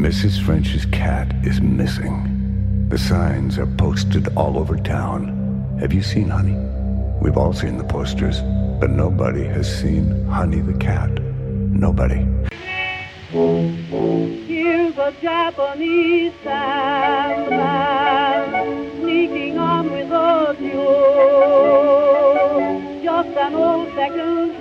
Mrs. French's cat is missing. The signs are posted all over town. Have you seen Honey? We've all seen the posters, but nobody has seen Honey the cat. Nobody. Here's a Japanese sandman sneaking on with a mule. Just an old man.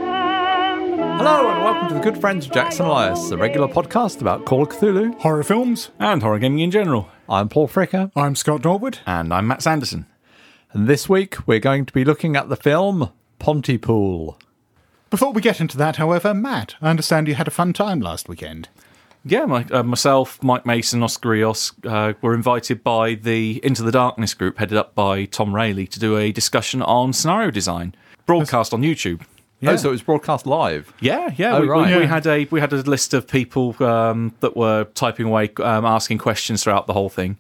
Hello and welcome to the Good Friends of Jackson Elias, a regular podcast about Call of Cthulhu. horror films. and horror gaming in general. I'm Paul Fricker, I'm Scott Dorward. And I'm Matt Sanderson. and this week we're going to be looking at the film Pontypool. Before we get into that, however, Matt, I understand you had a fun time last weekend. Yeah, my, uh, myself, Mike Mason, Oscar Rios uh, were invited by the Into the Darkness group, headed up by Tom Rayleigh, to do a discussion on scenario design, broadcast on YouTube. Oh, so it was broadcast live. Yeah, yeah. Oh, we, we- right. we, Yeah. had a we had a list of people um, that were typing away, um, asking questions throughout the whole thing,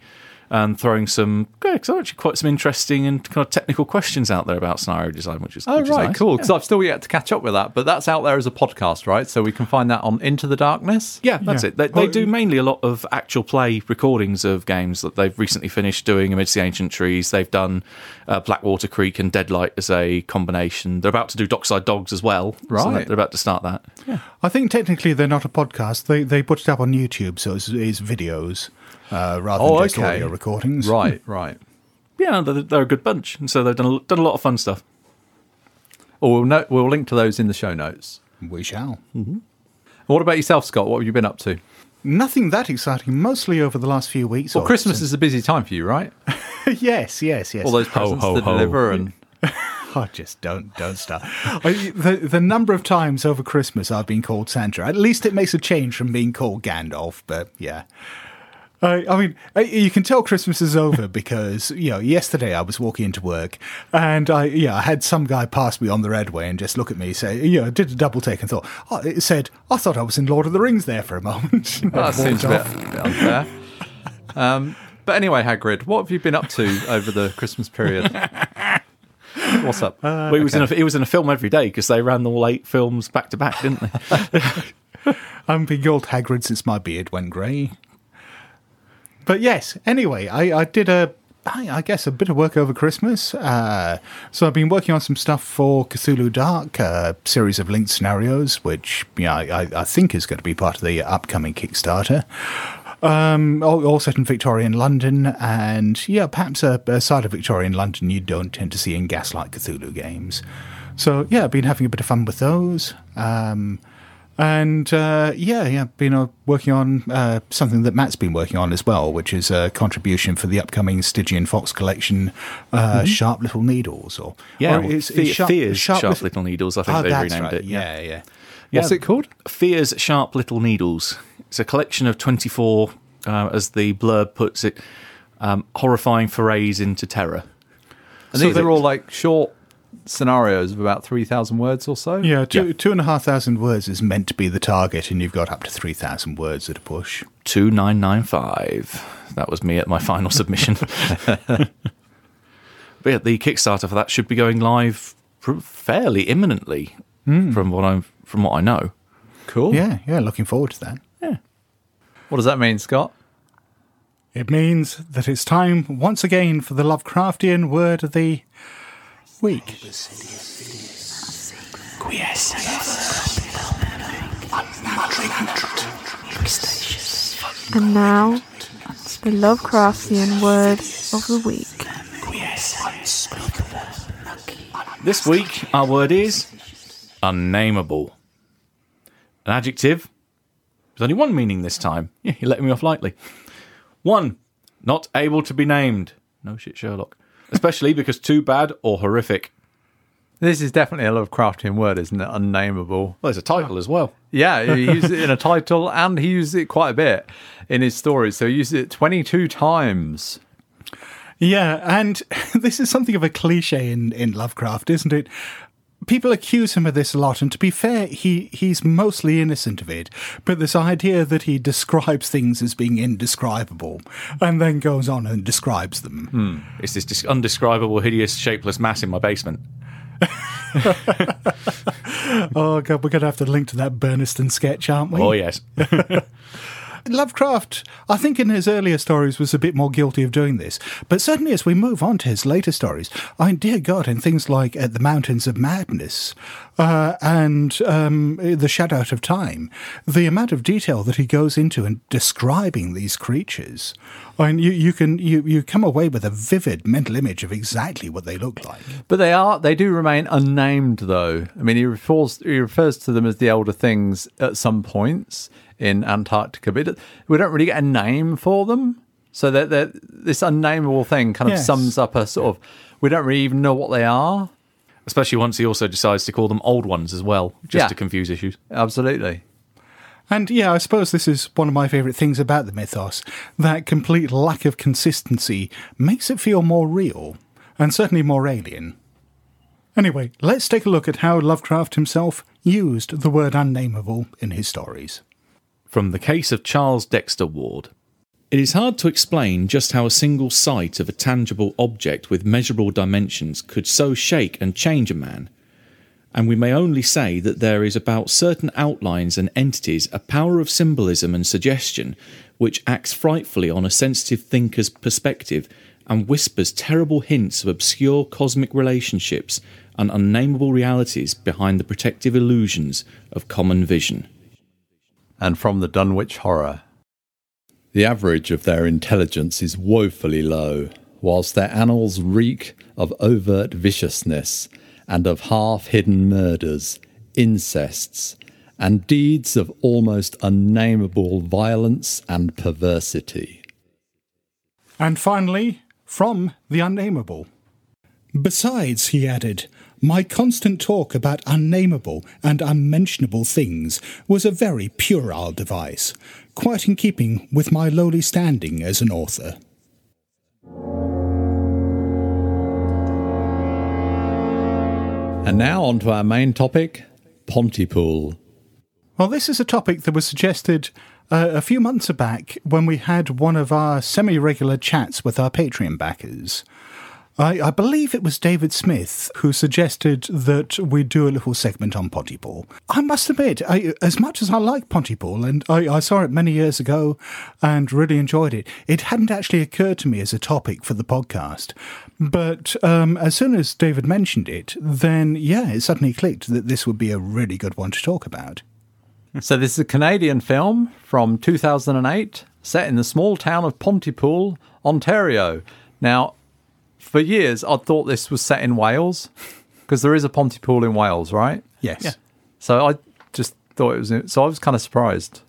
and throwing some yeah, 'cause actually quite some interesting and kind of technical questions out there about scenario design, which is Oh, which is right, nice. cool. Because I've still yet to catch up with that, but that's out there as a podcast, right? So we can find that on Into the Darkness. Yeah, that's Yeah. it. They, they do mainly a lot of actual play recordings of games that they've recently finished doing amidst the ancient trees. They've done uh, Blackwater Creek and Deadlight as a combination. They're about to do Dockside Dogs as well. So Right. they're about to start that. I think technically they're not a podcast. They they put it up on YouTube, so it's, it's videos uh, rather Oh, than just okay. audio recordings. Right, right. Yeah, they're, they're a good bunch, and so they've done a, done a lot of fun stuff. Or we'll, no- we'll link to those in the show notes. We shall. What about yourself, Scott? What have you been up to? Nothing that exciting. Mostly over the last few weeks. Well, or Christmas is a busy time for you, right? yes, yes, yes. All those presents ho, to ho. deliver and Oh, just don't don't start. I, the the number of times over Christmas I've been called Santa. At least it makes a change from being called Gandalf. But yeah. I, I mean, I- you can tell Christmas is over because you know yesterday I was walking into work and I yeah I had some guy pass me on the redway and just look at me say you know did a double take and thought oh, it said I thought I was in Lord of the Rings there for a moment. that seems a bit, off. bit unfair. Um, but anyway, Hagrid, what have you been up to over the Christmas period? What's up? Well, he was in a, he was in a film every day because they ran all eight films back to back, didn't they? I haven't been called Hagrid since my beard went grey. But yes, anyway, I, I did a I guess, a bit of work over Christmas. Uh, so I've been working on some stuff for Cthulhu Dark, a series of linked scenarios, which yeah, I, I think is going to be part of the upcoming Kickstarter. Um, all, all set in Victorian London, and yeah, perhaps a, a side of Victorian London you don't tend to see in Gaslight Cthulhu games. So yeah, I've been having a bit of fun with those. Um, and uh, yeah, yeah, been uh, working on uh, something that Matt's been working on as well, which is a contribution for the upcoming Stygian Fox collection, uh, Sharp Little Needles, or Yeah, or it's, it's Sharp, Fears Sharp Little Needles, I think Oh, they've renamed right. it. Yeah, yeah. What's Yeah. it called? Fear's Sharp Little Needles. It's a collection of 24, uh, as the blurb puts it, um, horrifying forays into terror. And they're all like short scenarios of about 3,000 words or so? Yeah, two, two and a half thousand words is meant to be the target, and you've got up to three thousand words at a push. 2995. That was me at my final submission. but yeah, the Kickstarter for that should be going live fairly imminently hmm. from what I'm from what I know. Cool. Yeah, yeah, looking forward to that. Yeah. What does that mean, Scott? It means that it's time once again for the Lovecraftian word of the week. And now, the Lovecraftian word of the week. This week, our word is unnameable. An adjective. There's only one meaning this time. Yeah, you're letting me off lightly. One, not able to be named. No shit, Sherlock. Especially because too bad or horrific. This is definitely a Lovecraftian word, isn't it? Unnameable. Well, there's a title as well. Yeah, he uses it in a title and he uses it quite a bit in his stories. So he uses it 22 times. Yeah, and this is something of a cliche in, in Lovecraft, isn't it? People accuse him of this a lot, and to be fair, he, he's mostly innocent of it. But this idea that he describes things as being indescribable and then goes on and describes them. Hmm. It's this undescribable, hideous, shapeless mass in my basement. Oh, God, we're going to have to link to that Burnistoun sketch, aren't we? Oh, yes. Lovecraft, I think in his earlier stories, was a bit more guilty of doing this. But certainly as we move on to his later stories, I dear God, in things like At the Mountains of Madness uh, and um, The Shadow of Time, the amount of detail that he goes into in describing these creatures, I mean, you, you can you, you come away with a vivid mental image of exactly what they look like. But they are they do remain unnamed though. I mean he refers he refers to them as the elder things at some points in Antarctica, but we don't really get a name for them. So that that this unnameable thing kind of Yes. sums up a sort of we don't really even know what they are. Especially once he also decides to call them old ones as well, just Yeah. to confuse issues. Absolutely. And yeah, I suppose this is one of my favourite things about the mythos. That complete lack of consistency makes it feel more real, and certainly more alien. Anyway, let's take a look at how Lovecraft himself used the word unnameable in his stories. From the case of Charles Dexter Ward. It is hard to explain just how a single sight of a tangible object with measurable dimensions could so shake and change a man. And we may only say that there is about certain outlines and entities a power of symbolism and suggestion which acts frightfully on a sensitive thinker's perspective and whispers terrible hints of obscure cosmic relationships and unnamable realities behind the protective illusions of common vision. And from the Dunwich Horror. The average of their intelligence is woefully low, whilst their annals reek of overt viciousness and of half hidden murders, incests, and deeds of almost unnameable violence and perversity. And finally, from the unnameable. Besides, he added, my constant talk about unnameable and unmentionable things was a very puerile device, quite in keeping with my lowly standing as an author. And now on to our main topic Pontypool. Well, this is a topic that was suggested uh, a few months back when we had one of our semi regular chats with our Patreon backers. I, I believe it was David Smith who suggested that we do a little segment on Pontypool. I must admit, I, as much as I like Pontypool, and I, I saw it many years ago and really enjoyed it, it hadn't actually occurred to me as a topic for the podcast. But um, as soon as David mentioned it, then yeah, it suddenly clicked that this would be a really good one to talk about. So this is a Canadian film from 2008, set in the small town of Pontypool, Ontario. Now, for years, I'd thought this was set in Wales because there is a Pontypool in Wales, right? Yes. Yeah. So I just thought it was. So I was kind of surprised.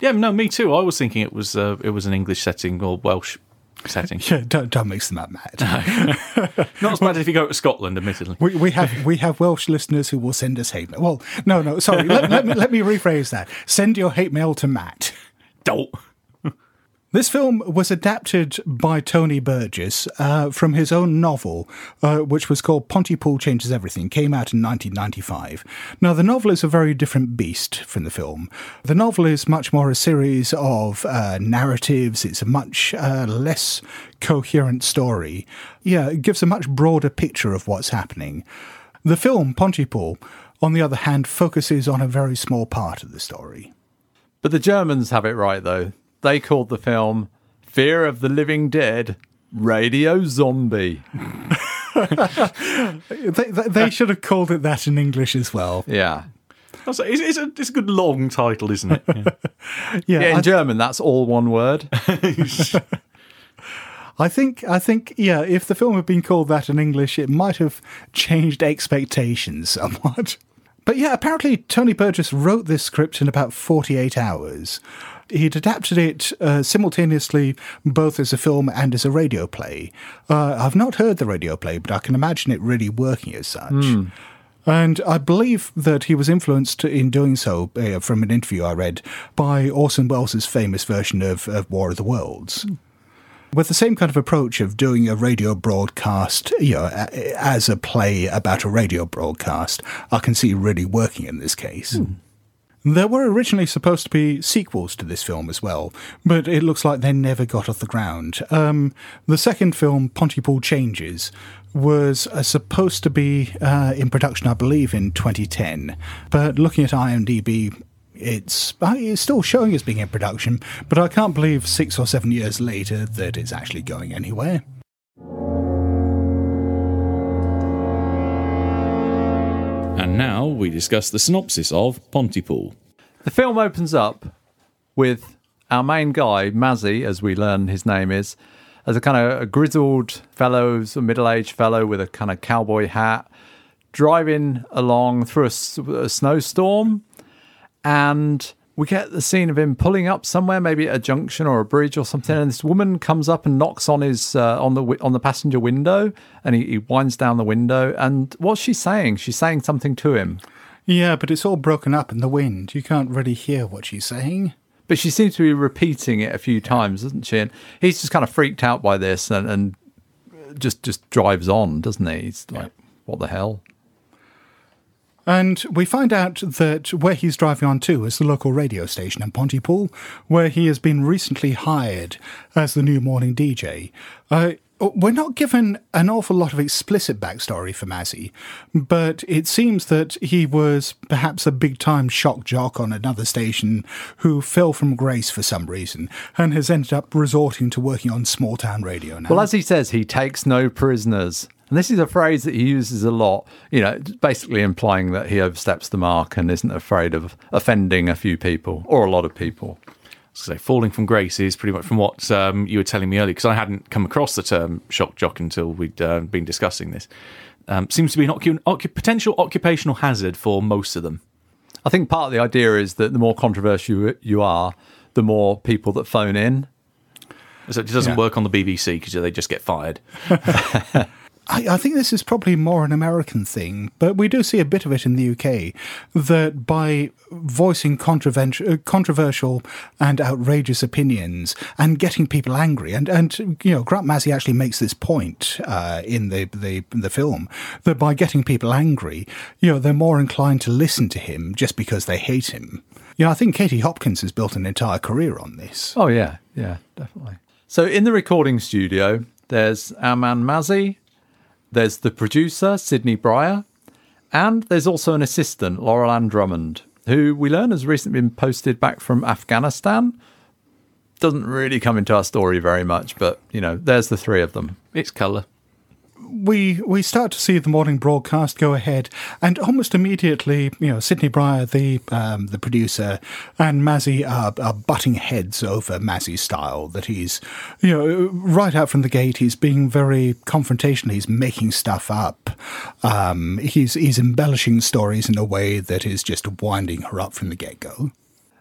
Yeah, no, me too. I was thinking it was uh, it was an English setting or Welsh setting. Yeah, don't, don't mix them up, Matt. Not as bad if you go to Scotland, admittedly. We, we have we have Welsh listeners who will send us hate mail. Well, no, no, sorry. let, let me let me rephrase that. Send your hate mail to Matt. Don't. This film was adapted by Tony Burgess uh, from his own novel, uh, which was called Pontypool Changes Everything, came out in 1995. Now, the novel is a very different beast from the film. The novel is much more a series of uh, narratives, it's a much uh, less coherent story. Yeah, it gives a much broader picture of what's happening. The film, Pontypool, on the other hand, focuses on a very small part of the story. But the Germans have it right, though. They called the film Fear of the Living Dead Radio Zombie. They, they, they should have called it that in English as well. Yeah. It's, it's, it's, a, it's a good long title, isn't it? Yeah. Yeah, Yeah, in I, German, that's all one word. I think I think yeah, if the film had been called that in English, it might have changed expectations somewhat. But yeah, apparently Tony Burgess wrote this script in about 48 hours. He'd adapted it uh, simultaneously both as a film and as a radio play. Uh, I've not heard the radio play, but I can imagine it really working as such. And I believe that he was influenced in doing so uh, from an interview I read by Orson Welles' famous version of, of War of the Worlds with the same kind of approach of doing a radio broadcast, you know, as a play about a radio broadcast, I can see really working in this case. There were originally supposed to be sequels to this film as well, but it looks like they never got off the ground. Um, the second film, Pontypool Changes, was uh, supposed to be uh, in production, I believe, in 2010, but looking at IMDb, It's uh, it's still showing as being in production, but I can't believe six or seven years later that it's actually going anywhere. And now we discuss the synopsis of Pontypool. The film opens up with our main guy, Mazzy, as we learn his name is, as a kind of a grizzled fellow, a middle aged fellow with a kind of cowboy hat, driving along through a snowstorm. And we get the scene of him pulling up somewhere, maybe at a junction or a bridge or something. And this woman comes up and knocks on his uh, on the on the passenger window, and he, he winds down the window. And what's she saying? She's saying something to him. Yeah, but it's all broken up in the wind. You can't really hear what she's saying. But she seems to be repeating it a few times, doesn't she? And he's just kind of freaked out by this and, and just just drives on, doesn't he? He's like, what the hell? And we find out that where he's driving on to is the local radio station in Pontypool, where he has been recently hired as the new morning DJ. Uh, we're not given an awful lot of explicit backstory for Mazzy, but it seems that he was perhaps a big time shock jock on another station who fell from grace for some reason and has ended up resorting to working on small town radio now. Well, as he says, he takes no prisoners. And this is a phrase that he uses a lot, you know, basically implying that he oversteps the mark and isn't afraid of offending a few people or a lot of people. So falling from grace is pretty much from what um, you were telling me earlier, because I hadn't come across the term shock jock until we'd uh, been discussing this. Um, seems to be an occu- occu- potential occupational hazard for most of them. I think part of the idea is that the more controversial you are, the more people that phone in. So it doesn't Yeah. work on the BBC because they just get fired. I, I think this is probably more an American thing, but we do see a bit of it in the UK. That by voicing uh, controversial and outrageous opinions and getting people angry, and, and you know, Grant Mazzy actually makes this point uh, in the, the the film that by getting people angry, you know, they're more inclined to listen to him just because they hate him. You know, I think Katie Hopkins has built an entire career on this. Oh yeah, yeah, definitely. So in the recording studio, there's our man Mazzy, there's the producer Sydney Briar, and there's also an assistant Laurel Ann Drummond, who we learn has recently been posted back from Afghanistan. Doesn't really come into our story very much, but you know, there's the three of them. It's colour. We we start to see the morning broadcast go ahead, and almost immediately, you know, Sydney Briar, the um, the producer, and Mazzy are, are butting heads over Mazzy's style. That he's, you know, right out from the gate, he's being very confrontational. He's making stuff up. Um, he's he's embellishing stories in a way that is just winding her up from the get go.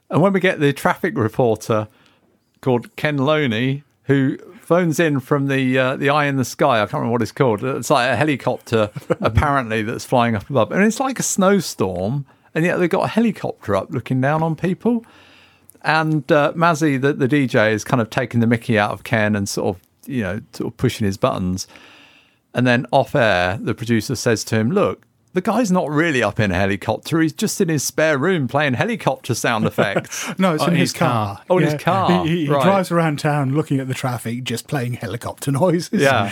And when we get the traffic reporter called Ken Loney, who phones in from the uh, the eye in the sky, I can't remember what it's called. It's like a helicopter, apparently, that's flying up above, and it's like a snowstorm, and yet they've got a helicopter up looking down on people. And uh, Mazzy, the, the DJ, is kind of taking the Mickey out of Ken and sort of you know sort of pushing his buttons. And then off air, the producer says to him, "Look." The guy's not really up in a helicopter. He's just in his spare room playing helicopter sound effects. No, it's Oh, in his his car. car. Oh, in his car. He, he- he Right. drives around town looking at the traffic, just playing helicopter noises. Yeah.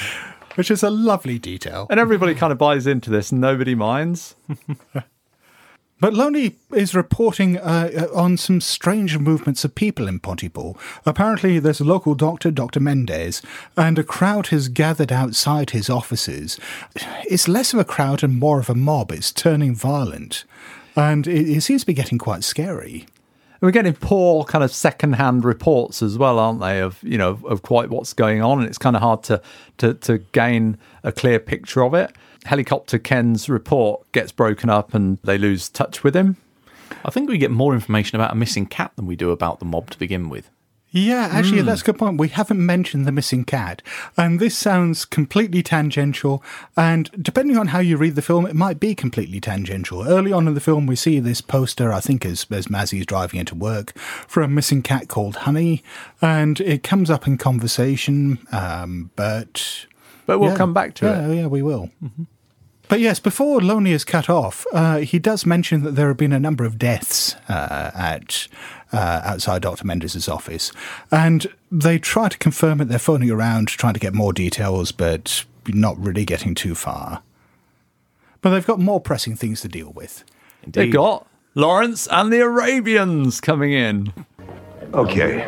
which is a lovely detail. And everybody kind of buys into this, nobody minds. But Loney is reporting uh, uh, on some strange movements of people in Pontypool. Apparently, there's a local doctor, Dr. Mendez, and a crowd has gathered outside his offices. It's less of a crowd and more of a mob. It's turning violent. And it, it seems to be getting quite scary. We're getting poor kind of second-hand reports as well, aren't they? Of you know of quite what's going on, and it's kind of hard to to to gain a clear picture of it. Helicopter Ken's report gets broken up, and they lose touch with him. I think we get more information about a missing cat than we do about the mob to begin with. Yeah, actually, that's a good point. We haven't mentioned the missing cat. And this sounds completely tangential. And depending on how you read the film, it might be completely tangential. Early on in the film, we see this poster, I think, as, as Mazzy's driving into work, for a missing cat called Honey. And it comes up in conversation, um, but. But we'll Yeah. come back to yeah, it. Yeah, we will. But yes, before Loney is cut off, uh, he does mention that there have been a number of deaths uh, at uh, outside Dr. Mendez' office, and they try to confirm it. They're phoning around, trying to get more details, but not really getting too far. But they've got more pressing things to deal with. Indeed. They've got Lawrence and the Arabians coming in. Okay.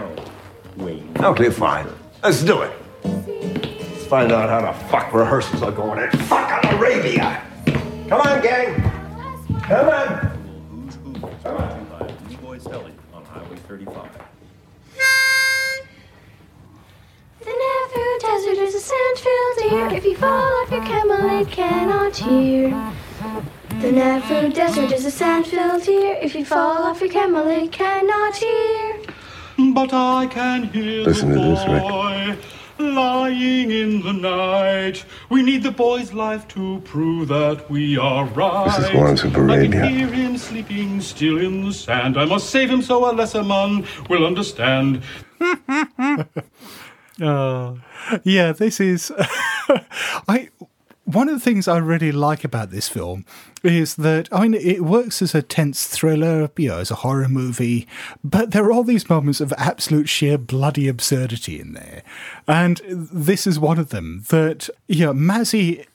Okay, fine. Let's do it. Let's find out how the fuck rehearsals are going in fucking Arabia. Come on, gang. Come on. The Nefer Desert is a sand-filled deer. If you fall off your camel, it cannot hear. The Nefer Desert is a sand-filled deer. If you fall off your camel, it cannot hear. But I can hear Listen the to this, Rick. Boy lying in the night. We need the boy's life to prove that we are right. This is Lawrence of I Arabia. can hear him sleeping still in the sand. I must save him so a lesser man will understand. Oh. Yeah, this is. I. One of the things I really like about this film is that I mean it works as a tense thriller, you know, as a horror movie, but there are all these moments of absolute sheer bloody absurdity in there, and this is one of them. That you know, Mazzy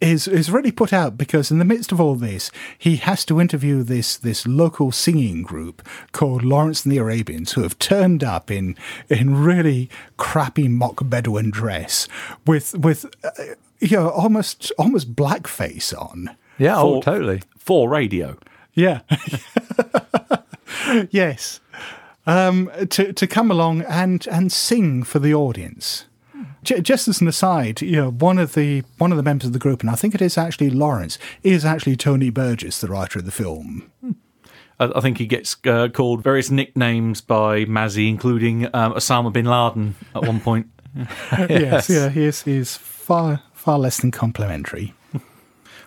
is is really put out because in the midst of all this, he has to interview this this local singing group called Lawrence and the Arabians, who have turned up in in really crappy mock Bedouin dress with with uh, you know almost almost blackface on. Yeah, oh, totally. For radio. Yeah. yes. Um, to to come along and and sing for the audience. J- Just as an aside, you know, one of the one of the members of the group, and I think it is actually Lawrence, is actually Tony Burgess, the writer of the film. I, I think he gets uh, called various nicknames by Mazzy, including um, Osama bin Laden at one point. yes, yeah, he is, he is far far less than complimentary.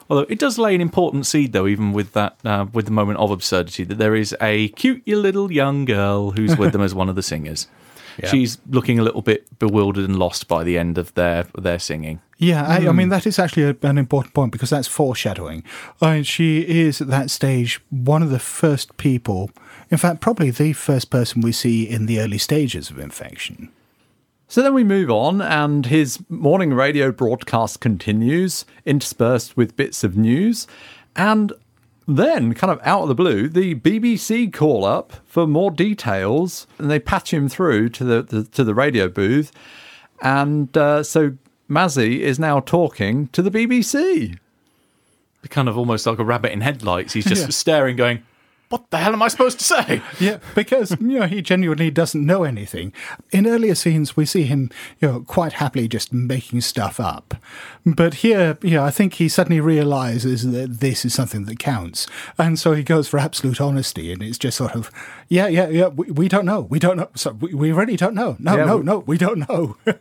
Although it does lay an important seed, though, even with that, uh, with the moment of absurdity, that there is a cute little young girl who's with them as one of the singers. She's looking a little bit bewildered and lost by the end of their their singing. Yeah, I, I mean that is actually a, an important point because that's foreshadowing. I mean, she is at that stage one of the first people, in fact, probably the first person we see in the early stages of infection. So then we move on, and his morning radio broadcast continues, interspersed with bits of news. And then, kind of out of the blue, the BBC call up for more details, and they patch him through to the, the to the radio booth. And uh, so Mazzy is now talking to the BBC. Kind of almost like a rabbit in headlights. He's just Yeah. staring, going, "What the hell am I supposed to say?" Yeah, because you know he genuinely doesn't know anything. In earlier scenes, we see him, you know, quite happily just making stuff up. But here, you know, I think he suddenly realizes that this is something that counts, and so he goes for absolute honesty, and it's just sort of, yeah, yeah, yeah. We, we don't know. We don't know. So we, we really don't know. No, Yeah, no, we- no. We don't know.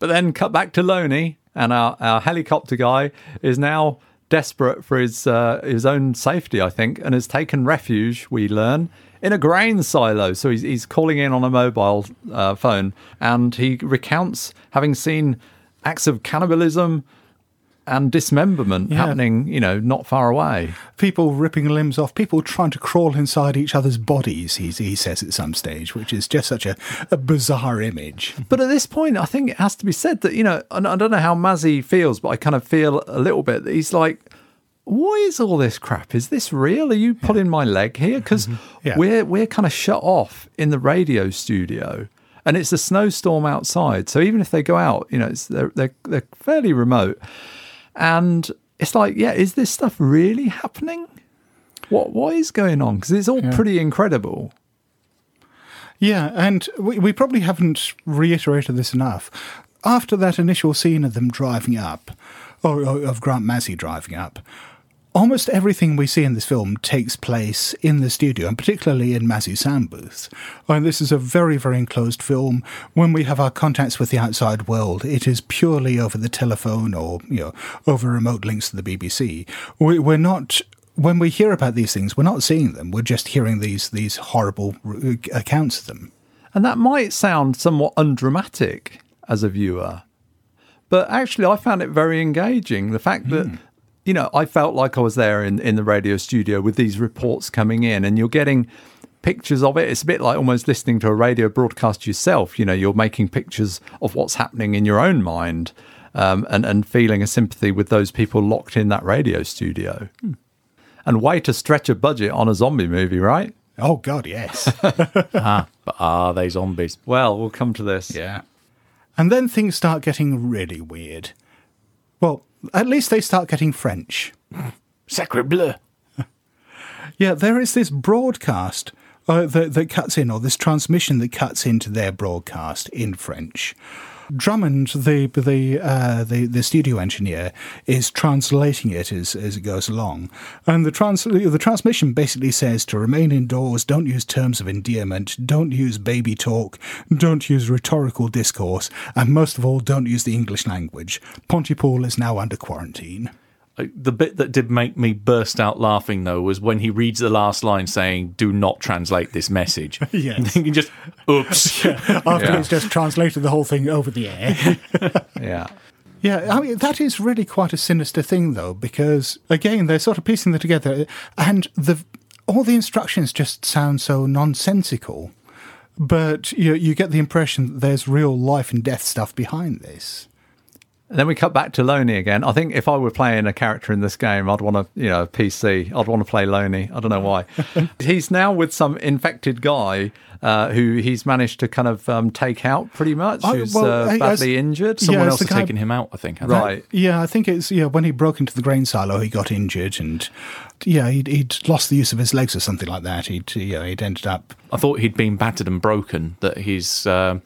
But then cut back to Loney, and our, our helicopter guy is now desperate for his uh, his own safety, I think, and has taken refuge. We learn in a grain silo. So he's he's calling in on a mobile uh, phone, and he recounts having seen acts of cannibalism and dismemberment Yeah. happening, you know, not far away. people ripping limbs off, people trying to crawl inside each other's bodies. He he says at some stage, which is just such a, a bizarre image. But at this point, I think it has to be said that, you know, and I don't know how Mazzy feels, but I kind of feel a little bit that he's like, what is all this crap? Is this real? Are you pulling my leg here? Because Yeah. we're we're kind of shut off in the radio studio, and it's a snowstorm outside. So even if they go out, you know, it's, they're they're they're fairly remote, and it's like, yeah, is this stuff really happening? What what is going on? Because it's all pretty incredible. Yeah, and we, we probably haven't reiterated this enough. After that initial scene of them driving up, or, or of Grant Mazzy driving up, almost everything we see in this film takes place in the studio, and particularly in Mazzy's sound booth. And this is a very, very enclosed film. When we have our contacts with the outside world, it is purely over the telephone or you know over remote links to the BBC. We, we're not. When we hear about these things, we're not seeing them. We're just hearing these these horrible accounts of them. And that might sound somewhat undramatic as a viewer, but actually, I found it very engaging. The fact that, hmm. You know, I felt like I was there in, in the radio studio with these reports coming in, and you're getting pictures of it. It's a bit like almost listening to a radio broadcast yourself. You know, you're making pictures of what's happening in your own mind um, and, and feeling a sympathy with those people locked in that radio studio. And way to stretch a budget on a zombie movie, right? Oh God, yes. ah, But are they zombies? Well, we'll come to this. yeah. And then things start getting really weird. Well, at least they start getting French. Sacre bleu. Yeah, there is this broadcast uh, that, that cuts in, or this transmission that cuts into their broadcast in French. Drummond, the the uh, the, the studio engineer, is translating it as, as it goes along, and the trans the transmission basically says to remain indoors, don't use terms of endearment, don't use baby talk, don't use rhetorical discourse, and most of all, don't use the English language. Pontypool is now under quarantine. Uh, The bit that did make me burst out laughing, though, was when he reads the last line saying, Do not translate this message. Yes. And you just, oops. After Yeah. he's just translated the whole thing over the air. Yeah. Yeah, I mean that is really quite a sinister thing, though, because again they're sort of piecing it together, and the all the instructions just sound so nonsensical. But you you get the impression that there's real life and death stuff behind this. And then we cut back to Loney again. I think if I were playing a character in this game, I'd want to, you know, PC. I'd want to play Loney. I don't know why. he's now with some infected guy uh, who he's managed to kind of um, take out pretty much, Oh, who's well, uh, badly as- injured. Someone it's else has taken him out, I think. Right. Yeah, I think it's yeah when he broke into the grain silo, he got injured, and yeah, he'd, he'd lost the use of his legs or something like that. He'd yeah, he'd ended up I thought he'd been battered and broken, that he's. um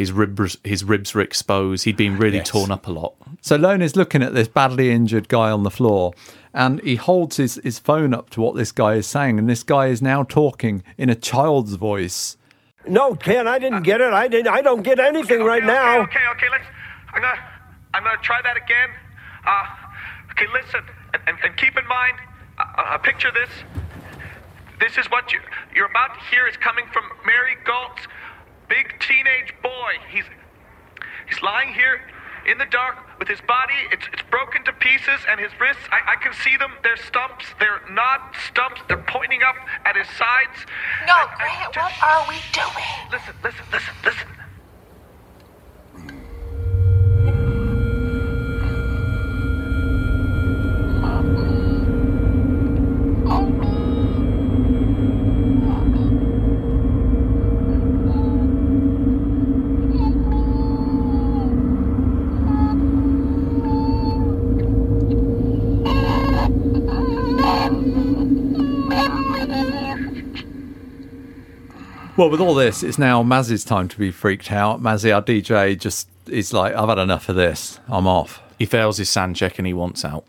his ribs, his ribs were exposed. He'd been really Yes. torn up a lot. So Lone is looking at this badly injured guy on the floor and he holds his, his phone up to what this guy is saying. And this guy is now talking in a child's voice. No, Ken, I didn't get it. I didn't. I don't get anything right okay, now. Okay, okay, let's. I'm gonna, I'm gonna try that again. Uh, okay, listen, and, and, and keep in mind, uh, uh, picture this. This is what you, you're about to hear is coming from Mary Galt's big teenage boy. He's, he's lying here in the dark with his body. It's, it's broken to pieces, and his wrists. I, I can see them. They're stumps. They're not stumps. They're pointing up at his sides. No, I- I- Grant, just- what are we doing? Listen, listen, listen, listen. Well, with all this, it's now Maz's time to be freaked out. Mazzy, our DJ, just is like, I've had enough of this. I'm off. He fails his SAN check and he wants out.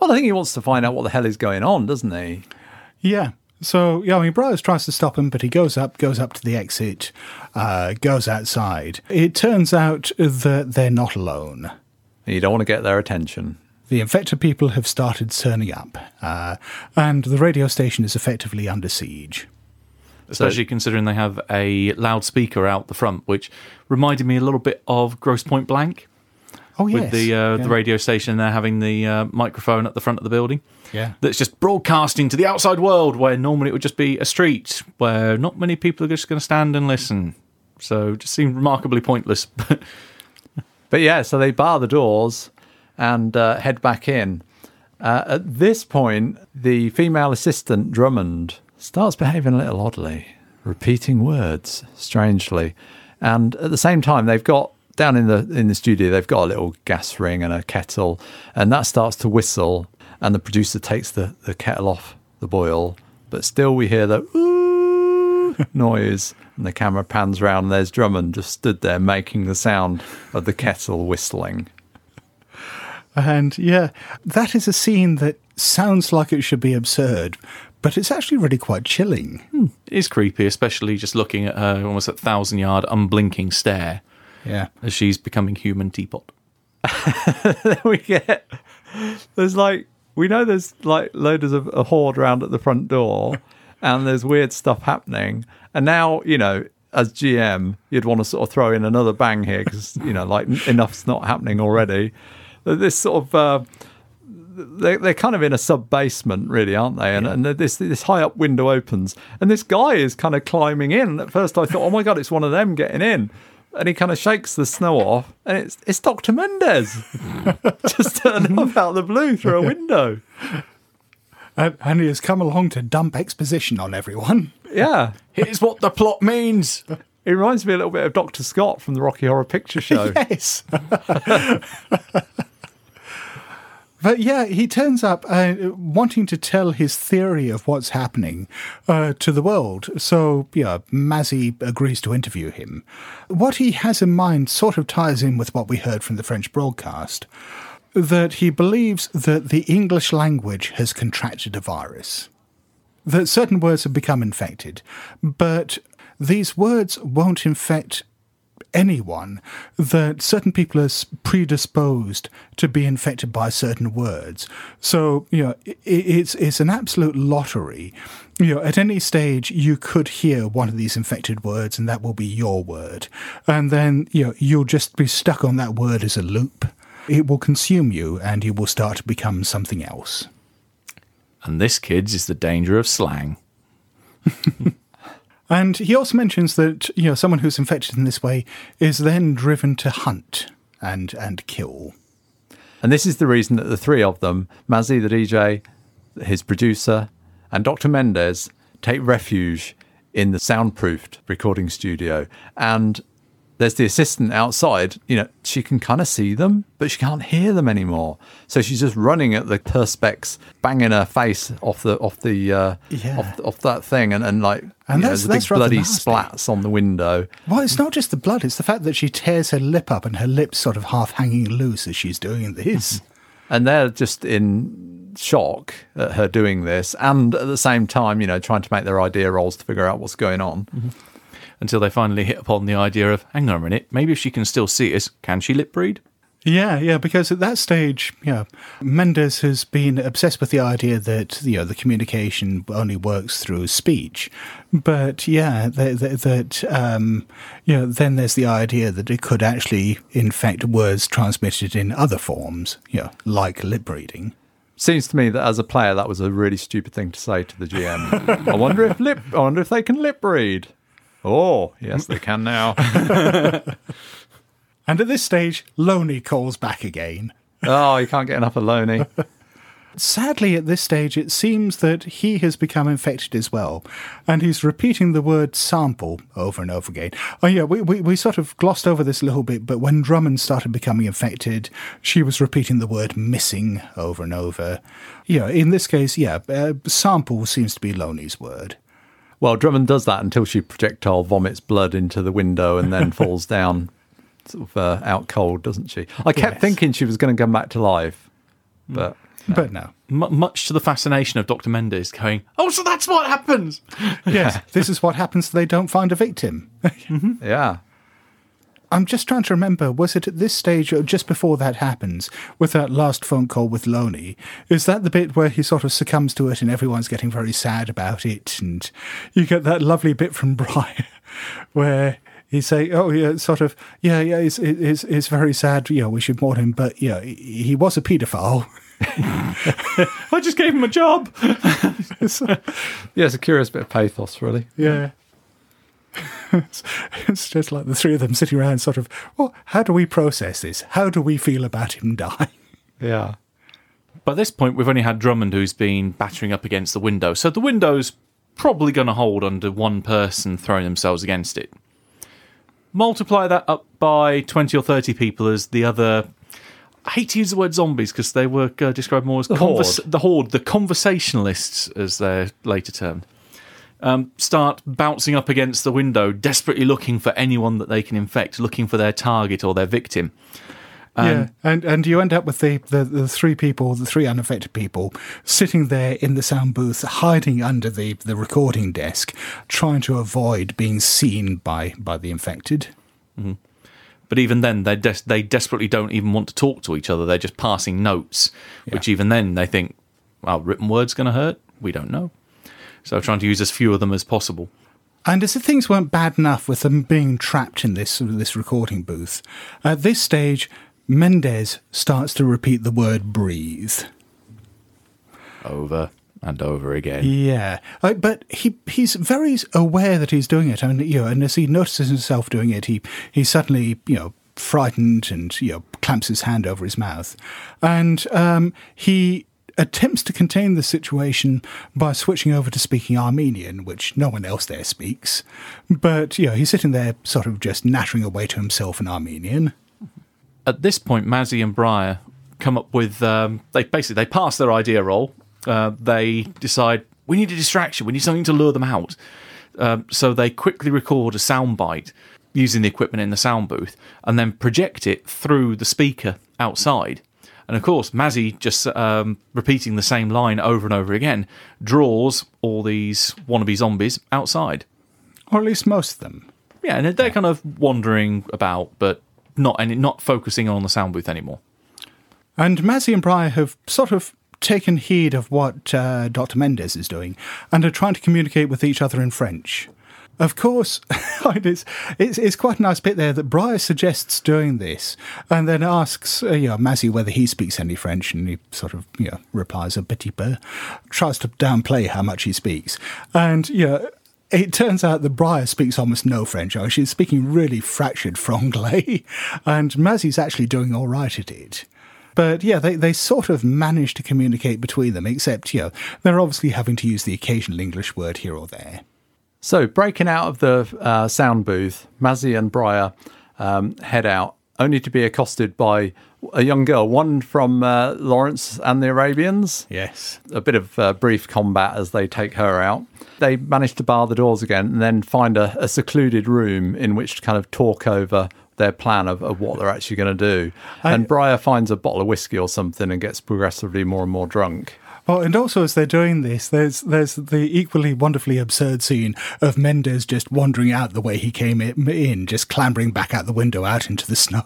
Well, I think he wants to find out what the hell is going on, doesn't he? Yeah. So yeah, I mean, Briars tries to stop him, but he goes up, goes up to the exit, uh, goes outside. It turns out that they're not alone. You don't want to get their attention. The infected people have started turning up, uh, and the radio station is effectively under siege. Especially considering they have a loudspeaker out the front, which reminded me a little bit of Grosse Pointe Blank. Oh yes, with the uh, yeah. the radio station there having the uh, microphone at the front of the building. Yeah. That's just broadcasting to the outside world where normally it would just be a street where not many people are just going to stand and listen. So it just seemed remarkably pointless. But yeah, so they bar the doors and uh, head back in. Uh, at this point, the female assistant, Drummond, starts behaving a little oddly, repeating words strangely. And at the same time, they've got down in the in the studio, they've got a little gas ring and a kettle, and that starts to whistle. And the producer takes the, the kettle off the boil, but still we hear the ooh noise, and the camera pans round. And there's Drummond just stood there making the sound of the kettle whistling. And yeah, that is a scene that sounds like it should be absurd, but it's actually really quite chilling. it is creepy, especially just looking at her almost at thousand yard unblinking stare Yeah. as she's becoming human teapot. then we get there's like we know there's like loads of a horde around at the front door and there's weird stuff happening and now you know as gm you'd want to sort of throw in another bang here because you know like enough's not happening already this sort of uh they're, they're kind of in a sub basement, really, aren't they? And, and this this high up window opens, and this guy is kind of climbing in. At first, I thought, oh my god, it's one of them getting in. And he kind of shakes the snow off, and it's it's Doctor Mendez just turned up out of the blue through a window. And, and he has come along to dump exposition on everyone. Yeah. Here's what the plot means. It reminds me a little bit of Dr. Scott from the Rocky Horror Picture Show. Yes. But yeah, he turns up uh, wanting to tell his theory of what's happening uh, to the world. So, yeah, Mazzy agrees to interview him. What he has in mind sort of ties in with what we heard from the French broadcast that he believes that the English language has contracted a virus, that certain words have become infected, but these words won't infect anyone that certain people are predisposed to be infected by certain words. So you know, i it's it's an absolute lottery. You know, at any stage you could hear one of these infected words, and that will be your word, and then you know you'll just be stuck on that word as a loop. It will consume you, and you will start to become something else. And this, kids, is the danger of slang. And he also mentions that you know someone who's infected in this way is then driven to hunt and and kill. And this is the reason that the three of them, Mazzy the DJ, his producer, and Dr. Mendez, take refuge in the soundproofed recording studio. And there's the assistant outside, you know, she can kind of see them, but she can't hear them anymore. So she's just running at the perspex, banging her face off the off the uh, Yeah. off, off that thing, and, and like And you know, that's- there's a big bloody nasty. splats on the window. Well, it's not just the blood; it's the fact that she tears her lip up and her lips sort of half hanging loose as she's doing this. and they're just in shock at her doing this and at the same time you know trying to make their idea rolls to figure out what's going on Until they finally hit upon the idea of, hang on a minute, maybe if she can still see us, can she lip read? Yeah, yeah, because at that stage, yeah, Mendez has been obsessed with the idea that you know the communication only works through speech, but yeah, that, that, that um, you know, then there's the idea that it could actually infect words transmitted in other forms, you know, like lip reading. seems to me that as a player that was a really stupid thing to say to the gm i wonder if lip i wonder if they can lip read oh yes they can now And at this stage, Loney calls back again. oh you can't get enough of loney Sadly, at this stage, it seems that he has become infected as well, and he's repeating the word sample over and over again. Oh, yeah, we, we, we sort of glossed over this a little bit, but when Drummond started becoming infected, she was repeating the word missing over and over. Yeah, in this case, yeah, uh, sample seems to be Loney's word. Well drummond does that until she projectile vomits blood into the window and then falls down sort of uh, out cold doesn't she i kept Yes. thinking she was going to come back to life but But no. M- much to the fascination of Dr. Mendez going, oh, so that's what happens. Yes, this is what happens if they don't find a victim. yeah I'm just trying to remember, was it at this stage or just before that happens, with that last phone call with Loney? Is that the bit where he sort of succumbs to it and everyone's getting very sad about it? And you get that lovely bit from Briar where he's saying, oh, yeah, sort of, yeah, yeah, it's, it's, it's very sad, you know, we should mourn him, but, yeah, he he was a paedophile. I just gave him a job. yeah it's a curious bit of pathos really Yeah. It's, just like the three of them sitting around, sort of, well, how do we process this? How do we feel about him dying? yeah By this point, we've only had Drummond who's been battering up against the window, so the window's probably going to hold under one person throwing themselves against it. Multiply that up by 20 or 30 people as the other. I hate to use the word zombies because they were uh, described more as The convers- horde. the horde, the conversationalists, as they're later termed. Um, start bouncing up against the window, desperately looking for anyone that they can infect, looking for their target or their victim. yeah, and and you end up with the, the, the three people, the three unaffected people, sitting there in the sound booth, hiding under the, the recording desk, trying to avoid being seen by, by the infected. But even then, they des- they desperately don't even want to talk to each other. They're just passing notes, which even then they think, well, written word's going to hurt. We don't know. So trying to use as few of them as possible. And as if things weren't bad enough with them being trapped in this this recording booth, at this stage, Mendez starts to repeat the word breathe. Over and over again. Yeah, uh, but he he's very aware that he's doing it. I mean, you know, and as he notices himself doing it, he he suddenly you know frightened and you know clamps his hand over his mouth, and um, he attempts to contain the situation by switching over to speaking Armenian, which no one else there speaks. But, you know, he's sitting there sort of just nattering away to himself in Armenian. At this point, Mazzy and Briar come up with um, they basically they pass their idea roll. Uh, they decide we need a distraction. We need something to lure them out. Um, so they quickly record a soundbite using the equipment in the sound booth and then project it through the speaker outside. And of course, Mazzy just um, repeating the same line over and over again draws all these wannabe zombies outside. Or at least most of them. Yeah, and they're kind of wandering about, but not any, not focusing on the sound booth anymore. And Mazzy and Briar have sort of taken heed of what uh, Dr. Mendez is doing and are trying to communicate with each other in French. Of course, it's, it's, it's quite a nice bit there that Briar suggests doing this and then asks uh, you know, Mazzy whether he speaks any French and he sort of you know, replies a petit peu, tries to downplay how much he speaks. And you know, it turns out that Briar speaks almost no French. Oh, she's speaking really fractured franglais, and Mazzy's actually doing all right at it. But yeah, they, they sort of manage to communicate between them, except, you know, they're obviously having to use the occasional English word here or there. So, breaking out of the uh, sound booth, Mazzy and Briar um, head out, only to be accosted by a young girl, one from uh, Lawrence and the Arabians. Yes. A bit of uh, brief combat as they take her out. They manage to bar the doors again and then find a, a secluded room in which to kind of talk over their plan of, of what they're actually going to do. I- and Briar finds a bottle of whiskey or something and gets progressively more and more drunk. Well, and also as they're doing this, there's there's the equally wonderfully absurd scene of Mendez just wandering out the way he came in, in just clambering back out the window out into the snow.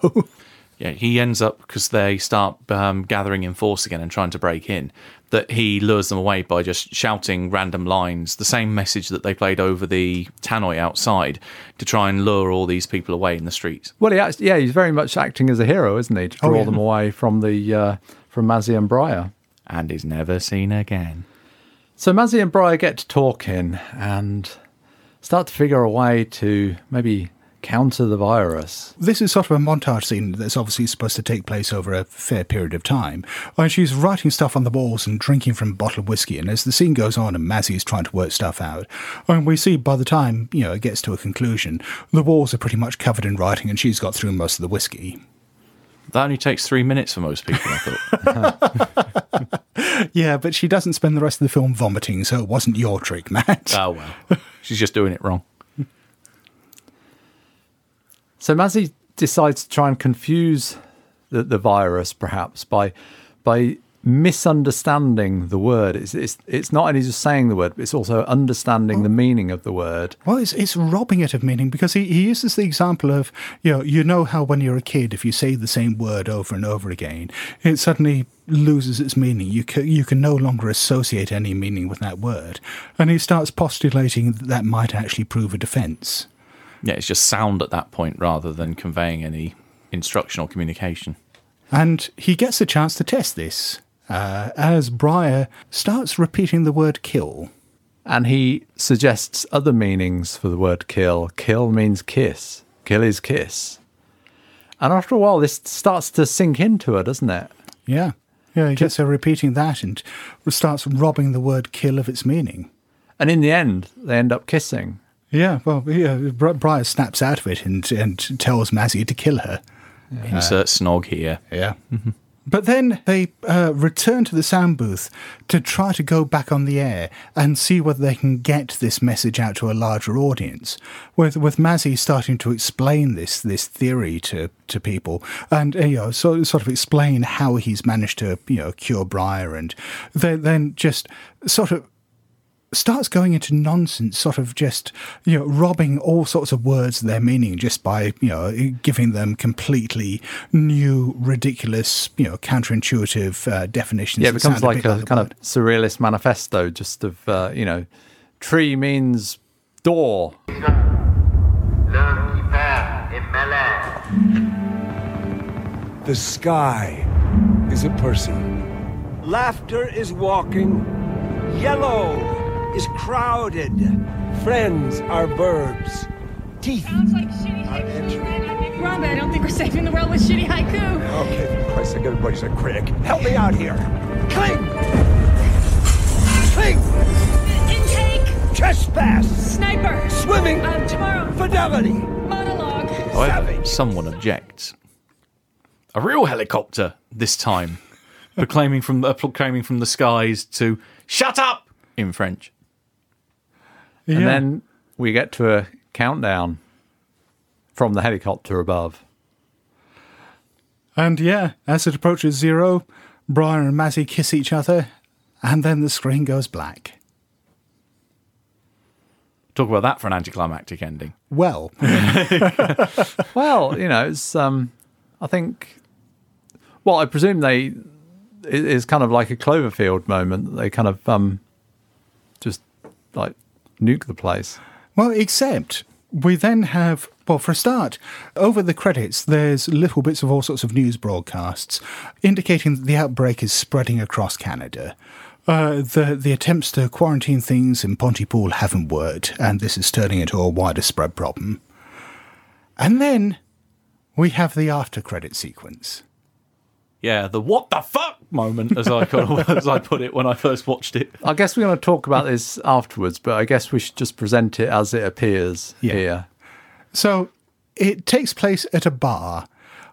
Yeah, he ends up because they start um, gathering in force again and trying to break in. That he lures them away by just shouting random lines, the same message that they played over the tannoy outside to try and lure all these people away in the streets. Well, he actually, yeah, he's very much acting as a hero, isn't he, to Oh, draw yeah. them away from the uh, from Mazzy and Briar. And is never seen again. So Mazzy and Briar get to talking and start to figure a way to maybe counter the virus. This is sort of a montage scene that's obviously supposed to take place over a fair period of time. And she's writing stuff on the walls and drinking from a bottle of whiskey. And as the scene goes on and Mazzy's trying to work stuff out, and we see by the time, you know, it gets to a conclusion, the walls are pretty much covered in writing and she's got through most of the whiskey. That only takes three minutes for most people, I thought. Yeah, but she doesn't spend the rest of the film vomiting, so it wasn't your trick, Matt. oh, well. She's just doing it wrong. So Mazzy decides to try and confuse the, the virus, perhaps by by misunderstanding the word. It's, it's it's not only just saying the word, but it's also understanding the meaning of the word. Well, it's, it's robbing it of meaning because he, he uses the example of, you know, you know how when you're a kid, if you say the same word over and over again, it suddenly loses its meaning. You can, you can no longer associate any meaning with that word. And he starts postulating that that might actually prove a defense. Yeah, it's just sound at that point rather than conveying any instructional communication. And he gets a chance to test this uh, as Briar starts repeating the word kill. And he suggests other meanings for the word kill. Kill means kiss. Kill is kiss. And after a while, this starts to sink into her, doesn't it? Yeah. Yeah, he gets her repeating that and starts robbing the word kill of its meaning. And in the end, they end up kissing. Yeah, well, yeah, Bri- Briar snaps out of it and, and tells Mazzy to kill her. Insert snog here. Yeah. But then they uh, return to the sound booth to try to go back on the air and see whether they can get this message out to a larger audience. With with Mazzy starting to explain this this theory to, to people and uh, you know so, sort of explain how he's managed to you know cure Briar and then then just sort of starts going into nonsense, sort of just you know robbing all sorts of words of their meaning just by you know giving them completely new, ridiculous, you know, counterintuitive uh, definitions. Yeah, it that becomes sound like bit a kind word. of surrealist manifesto, just of, uh, you know, tree means door. The sky is a person. Laughter is walking. Yellow is crowded. Friends are verbs. Teeth sounds like are entering. Rob, I don't think we're saving the world with shitty haiku. Okay, for Christ's sake, everybody's a critic. Help me out here. Cling! Think! Intake! Trespass! Sniper! Swimming! Um, tomorrow. Fidelity! Monologue. However, someone objects. A real helicopter this time, proclaiming from uh, proclaiming from the skies to "Shut up" in French. And then we get to a countdown from the helicopter above. And yeah, as it approaches zero, Briar and Mazzy kiss each other, and then the screen goes black. Talk about that for an anticlimactic ending. Well, Well, you know, it's um, I think. Well, I presume they it is kind of like a Cloverfield moment. They kind of um, just like nuke the place. well, except we then have, well, for a start, over the credits, there's little bits of all sorts of news broadcasts indicating that the outbreak is spreading across Canada. Uh, the the attempts to quarantine things in Pontypool haven't worked, and this is turning into a wider spread problem. And then we have the after credit sequence. Yeah, the "what the fuck" moment, as I call, as I put it when I first watched it. I guess we're going to talk about this afterwards, but I guess we should just present it as it appears here. So it takes place at a bar.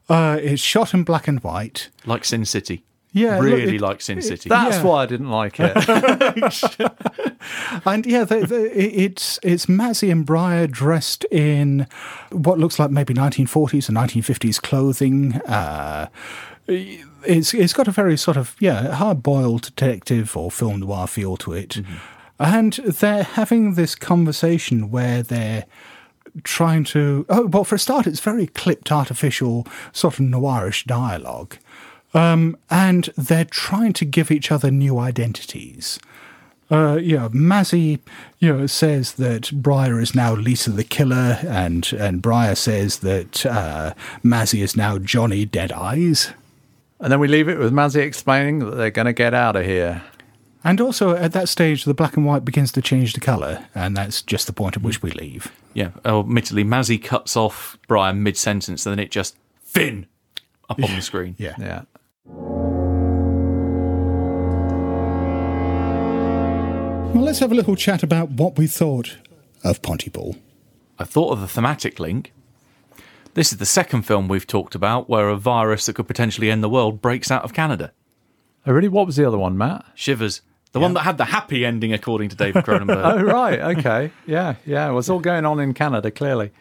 Uh, it's shot in black and white. Like Sin City. Yeah, look, really it- like Sin City. That's Yeah. why I didn't like it. And yeah, the, the, it's it's Mazzy and Briar dressed in what looks like maybe 1940s and 1950s clothing. Uh, it's it's got a very sort of yeah hard boiled detective or film noir feel to it, and they're having this conversation where they're trying to oh well for a start it's very clipped artificial sort of noirish dialogue. Um, and they're trying to give each other new identities. Uh, you know, Mazzy, you know, says that Briar is now Lisa the Killer, and and Briar says that uh, Mazzy is now Johnny Dead Eyes. And then we leave it with Mazzy explaining that they're going to get out of here. And also at that stage, the black and white begins to change the colour, and that's just the point at which we leave. Yeah, oh, admittedly, Mazzy cuts off Briar mid sentence, and then it just Fin up on the screen. Yeah. Yeah. Well, let's have a little chat about what we thought of Pontypool. I thought of the thematic link. This is the second film we've talked about where a virus that could potentially end the world breaks out of Canada. Oh, really? What was the other one, Matt? Shivers. The one that had the happy ending, according to David Cronenberg. oh, right. Okay. Yeah. Yeah. Well, it's all going on in Canada, clearly.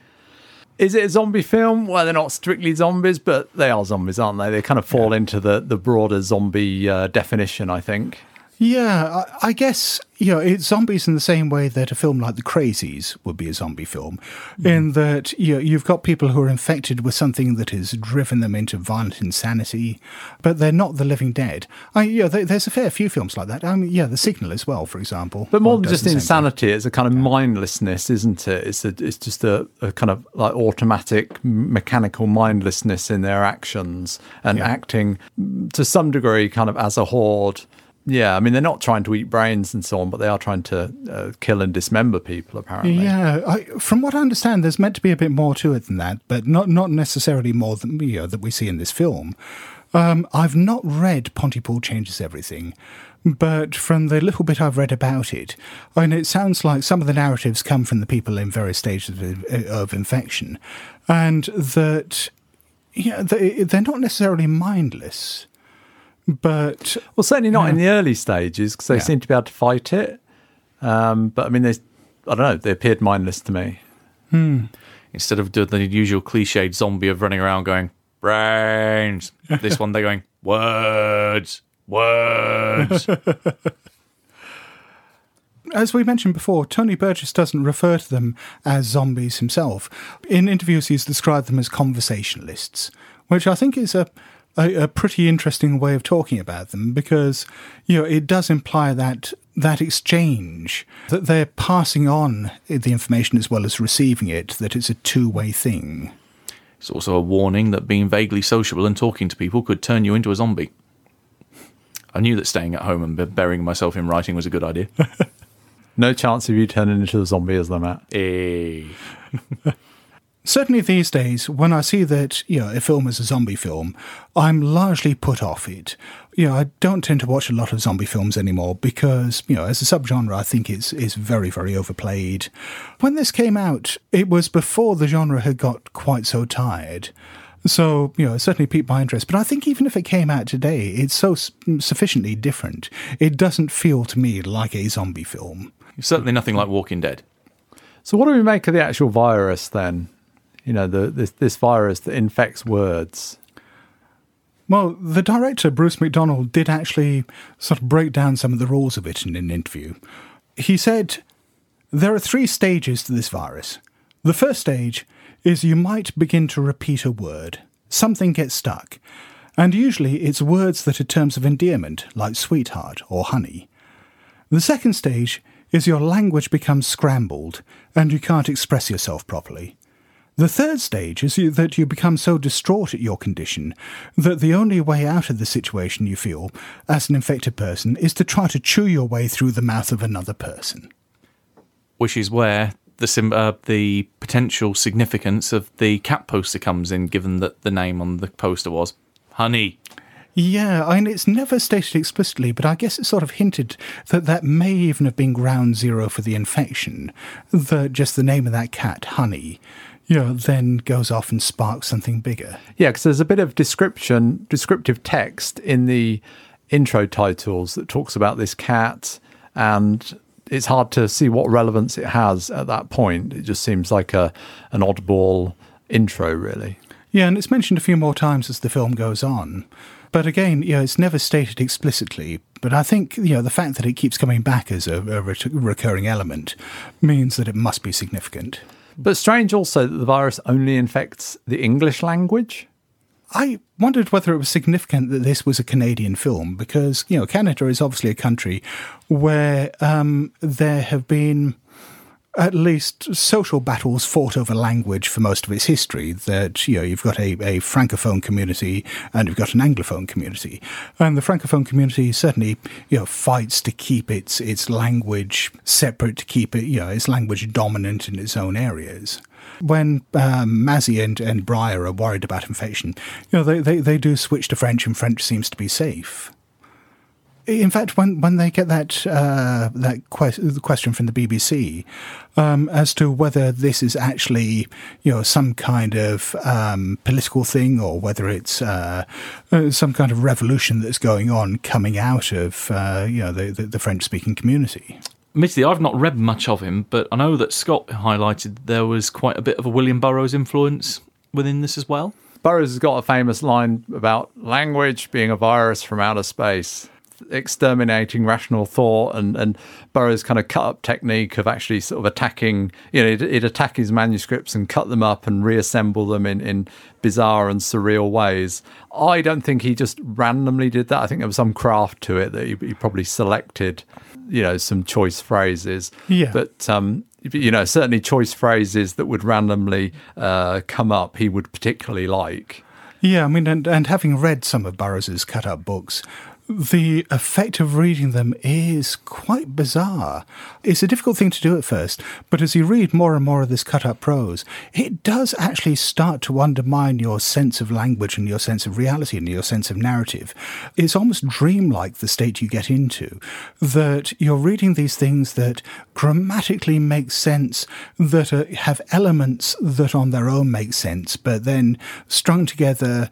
Is it a zombie film? Well, they're not strictly zombies, but they are zombies, aren't they? They kind of fall into the, the broader zombie uh, definition, I think. Yeah, I, I guess you know it's zombies in the same way that a film like The Crazies would be a zombie film, in that you know, you've got people who are infected with something that has driven them into violent insanity, but they're not the living dead. I, you know, there, there's a fair few films like that. I mean, yeah, The Signal as well, for example. But more than just thing. insanity, it's a kind of mindlessness, isn't it? It's a, it's just a, a kind of like automatic mechanical mindlessness in their actions and Yeah. acting mm, to some degree kind of as a horde. Yeah, I mean they're not trying to eat brains and so on, but they are trying to uh, kill and dismember people. Apparently, Yeah, I, from what I understand, there's meant to be a bit more to it than that, but not not necessarily more than you know, that we see in this film. Um, I've not read Pontypool Changes Everything, but from the little bit I've read about it, I mean, it sounds like some of the narratives come from the people in various stages of, of infection, and that yeah, they, they're not necessarily mindless, but well, certainly not in the early stages because they Yeah. seem to be able to fight it. Um, but I mean, they, I don't know, they appeared mindless to me. Instead of doing the usual cliched zombie of running around going, brains, this one they're going, words, words. As we mentioned before, Tony Burgess doesn't refer to them as zombies himself. In interviews, he's described them as conversationalists, which I think is a, a, a pretty interesting way of talking about them because you know it does imply that that exchange that they're passing on the information as well as receiving it, that it's a two way thing. It's also a warning that being vaguely sociable and talking to people could turn you into a zombie. I knew that staying at home and burying myself in writing was a good idea. No chance of you turning into a zombie, is there, Matt? Eh. Certainly these days, when I see that, you know, a film is a zombie film, I'm largely put off it. You know, I don't tend to watch a lot of zombie films anymore because, you know, as a subgenre, I think it's, it's very, very overplayed. When this came out, it was before the genre had got quite so tired. So, you know, it certainly piqued my interest. But I think even if it came out today, it's so mm, sufficiently different. It doesn't feel to me like a zombie film. Certainly nothing like Walking Dead. So, what do we make of the actual virus then? You know, the, this this virus that infects words. Well, the director, Bruce McDonald, did actually sort of break down some of the rules of it in an interview. He said, There are three stages to this virus. The first stage is you might begin to repeat a word. Something gets stuck. And usually it's words that are terms of endearment, like sweetheart or honey. The second stage is your language becomes scrambled and you can't express yourself properly. The third stage is you, that you become so distraught at your condition that the only way out of the situation you feel as an infected person is to try to chew your way through the mouth of another person. which is where the sim- uh, the potential significance of the cat poster comes in, given that the name on the poster was Honey. Yeah, I mean, it's never stated explicitly, but I guess it's sort of hinted that that may even have been ground zero for the infection. That just the name of that cat, Honey, you know, then goes off and sparks something bigger. Yeah, because there's a bit of description, descriptive text in the intro titles that talks about this cat, and it's hard to see what relevance it has at that point. It just seems like a an oddball intro, really. Yeah, and it's mentioned a few more times as the film goes on. But again, you know, it's never stated explicitly. But I think, you know, the fact that it keeps coming back as a, a re- recurring element means that it must be significant. But strange also that the virus only infects the English language. I wondered whether it was significant that this was a Canadian film because, you know, Canada is obviously a country where um, there have been at least social battles fought over language for most of its history. That, you know, you've got a, a Francophone community and you've got an Anglophone community. And the Francophone community certainly, you know, fights to keep its, its language separate, to keep it, you know, its language dominant in its own areas when um, Mazzy and, and Briar are worried about infection, you know, they, they, they do switch to French, and French seems to be safe. In fact, when, when they get that uh, that que- question from the BBC um, as to whether this is actually you know some kind of um, political thing or whether it's uh, uh, some kind of revolution that's going on coming out of uh, you know the, the, the French speaking community. Admittedly, I've not read much of him, but I know that Scott highlighted there was quite a bit of a William Burroughs influence within this as well. Burroughs has got a famous line about language being a virus from outer space, exterminating rational thought, and, and Burroughs' kind of cut up technique of actually sort of attacking, you know, he'd, he'd attack his manuscripts and cut them up and reassemble them in, in bizarre and surreal ways. I don't think he just randomly did that. I think there was some craft to it that he, he probably selected, you know, some choice phrases. Yeah. But, um, you know, certainly choice phrases that would randomly uh, come up, he would particularly like. Yeah, I mean, and, and having read some of Burroughs's cut up books, the effect of reading them is quite bizarre. It's a difficult thing to do at first, but as you read more and more of this cut up prose, it does actually start to undermine your sense of language and your sense of reality and your sense of narrative. It's almost dreamlike the state you get into, that you're reading these things that grammatically make sense, that are, have elements that on their own make sense, but then strung together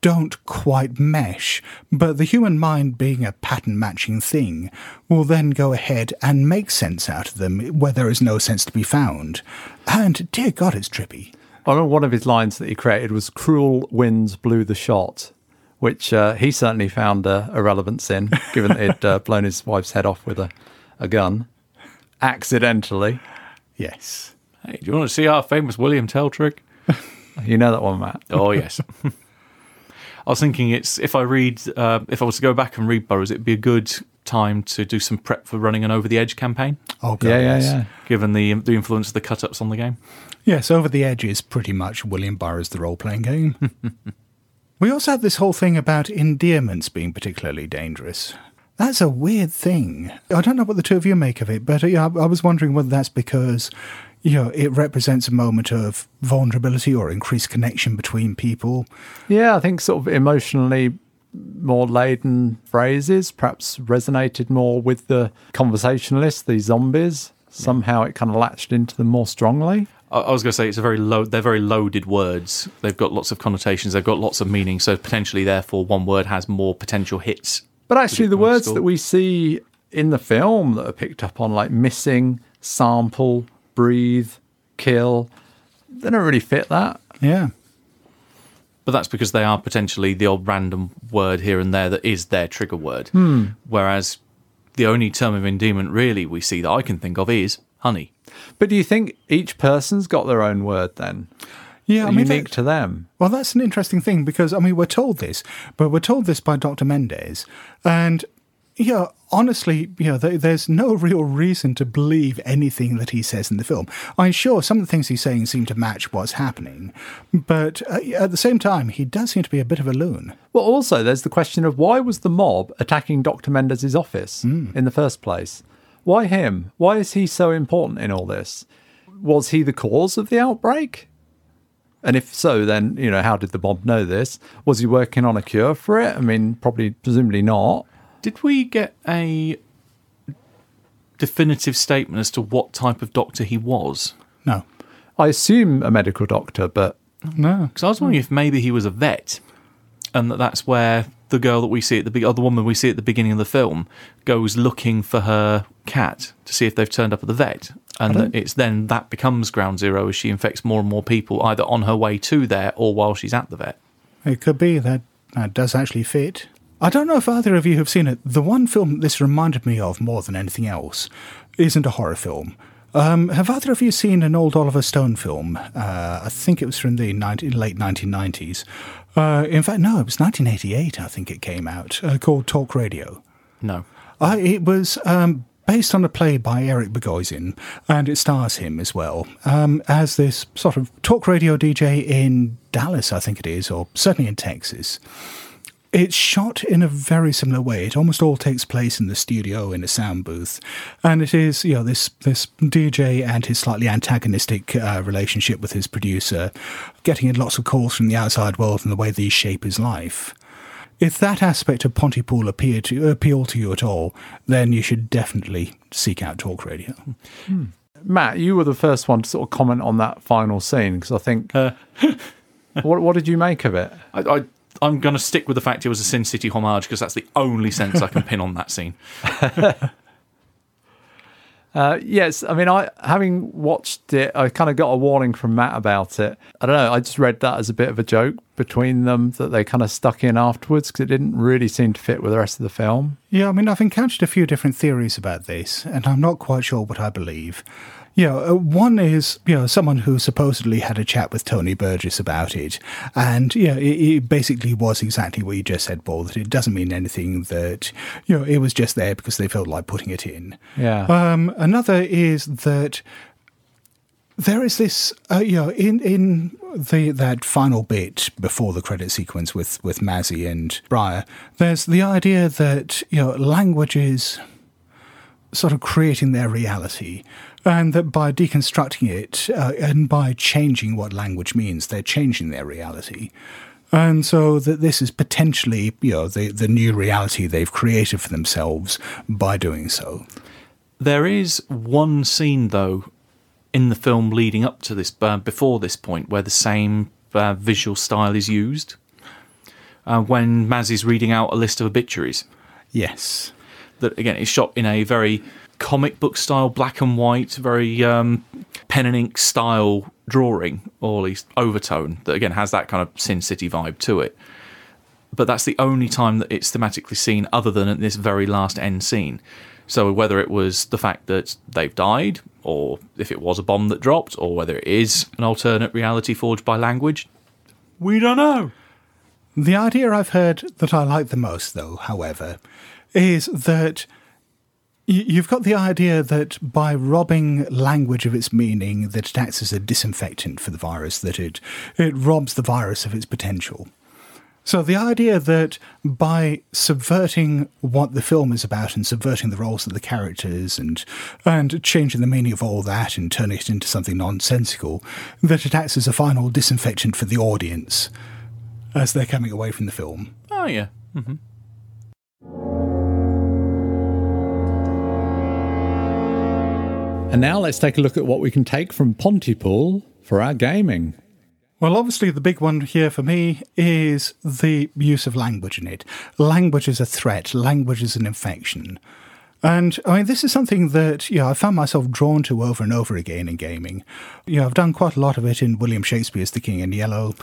don't quite mesh, but the human mind, being a pattern matching thing, will then go ahead and make sense out of them where there is no sense to be found. And dear God, it's trippy. I remember one of his lines that he created was "Cruel winds blew the shot," which uh, he certainly found uh, a relevance in, given that he'd uh, blown his wife's head off with a, a gun accidentally. Yes. Hey, do you want to see our famous William Tell trick? You know that one, Matt. Oh yes. I was thinking it's if I read uh, if I was to go back and read Burroughs, it'd be a good time to do some prep for running an over the edge campaign. Oh, God, Yeah, yeah, yes. yeah. Given the the influence of the cut ups on the game. Yes, Over the Edge is pretty much William Burroughs, the role playing game. we also had this whole thing about endearments being particularly dangerous. That's a weird thing. I don't know what the two of you make of it, but uh, yeah, I I was wondering whether that's because, you know, it represents a moment of vulnerability or increased connection between people. Yeah, I think sort of emotionally more laden phrases perhaps resonated more with the conversationalists, the zombies. Somehow it kind of latched into them more strongly. I I was going to say it's a very low. They're very loaded words. They've got lots of connotations. They've got lots of meaning. So potentially, therefore, one word has more potential hits. But actually, the Good words Scott. that we see in the film that are picked up on, like missing, sample, breathe, kill, they don't really fit that. Yeah. But that's because they are potentially the odd random word here and there that is their trigger word. Hmm. Whereas the only term of endearment really we see that I can think of is honey. But do you think each person's got their own word then? Yeah, I mean, unique that- to them. Well, that's an interesting thing because I mean we're told this, but we're told this by Dr. Mendez, and yeah, honestly, you know, there's no real reason to believe anything that he says in the film. I'm sure some of the things he's saying seem to match what's happening, but uh, at the same time, he does seem to be a bit of a loon. Well, also, there's the question of why was the mob attacking Dr. Mendez's office Hmm. in the first place? Why him? Why is he so important in all this? Was he the cause of the outbreak? And if so, then, you know, how did the mob know this? Was he working on a cure for it? I mean, probably, presumably not. Did we get a definitive statement as to what type of doctor he was? No. I assume a medical doctor, but No. Because I was wondering if maybe he was a vet, and that that's where the girl that we see at the be- or the woman we see at the beginning of the film goes looking for her cat to see if they've turned up at the vet, and that it's then that becomes ground zero as she infects more and more people either on her way to there or while she's at the vet. It could be that that does actually fit. I don't know if either of you have seen it. The one film this reminded me of more than anything else isn't a horror film. Um, have either of you seen an old Oliver Stone film? Uh, I think it was from the 19, late 1990s. Uh, in fact, no, it was 1988, I think it came out, uh, called Talk Radio. No. Uh, it was um, based on a play by Eric Bogosian, and it stars him as well um, as this sort of talk radio DJ in Dallas, I think it is, or certainly in Texas. It's shot in a very similar way. It almost all takes place in the studio in a sound booth, and it is you know this this DJ and his slightly antagonistic uh, relationship with his producer, getting in lots of calls from the outside world and the way these shape his life. If that aspect of Pontypool appear to appeal to you at all, then you should definitely seek out talk radio. Matt, you were the first one to sort of comment on that final scene because I think. what, what did you make of it? I, I I'm going to stick with the fact it was a Sin City homage because that's the only sense I can pin on that scene. Uh, yes, I mean, I having watched it, I kind of got a warning from Matt about it. I don't know. I just read that as a bit of a joke between them that they kind of stuck in afterwards because it didn't really seem to fit with the rest of the film. Yeah, I mean, I've encountered a few different theories about this, and I'm not quite sure what I believe. Know, uh, one is, you know, someone who supposedly had a chat with Tony Burgess about it. And, yeah, it, it basically was exactly what you just said, Paul, that it doesn't mean anything, that, you know, it was just there because they felt like putting it in. Yeah. Um, another is that there is this, uh, you know, in in the that final bit before the credit sequence with with Mazzy and Briar, there's the idea that you know language is sort of creating their reality, and that by deconstructing it uh, and by changing what language means, they're changing their reality. And so that this is potentially, you know, the, the new reality they've created for themselves by doing so. There is one scene, though, in the film leading up to this, uh, before this point, where the same uh, visual style is used. Uh, when is reading out a list of obituaries. Yes. That, again, is shot in a very comic book style, black and white, very um, pen and ink style drawing, or at least overtone, that, again, has that kind of Sin City vibe to it. But that's the only time that it's thematically seen, other than at this very last end scene. So whether it was the fact that they've died, or if it was a bomb that dropped, or whether it is an alternate reality forged by language, we don't know. The idea I've heard that I like the most, though, however, is that you've got the idea that by robbing language of its meaning, that it acts as a disinfectant for the virus, that it, it robs the virus of its potential. So the idea that by subverting what the film is about and subverting the roles of the characters and and changing the meaning of all that and turning it into something nonsensical, that it acts as a final disinfectant for the audience as they're coming away from the film. Oh yeah. hmm And now let's take a look at what we can take from Pontypool for our gaming. Well, obviously, the big one here for me is the use of language in it. Language is a threat, language is an infection. And I mean, this is something that, you know, I found myself drawn to over and over again in gaming. You know, I've done quite a lot of it in William Shakespeare's The King in Yellow.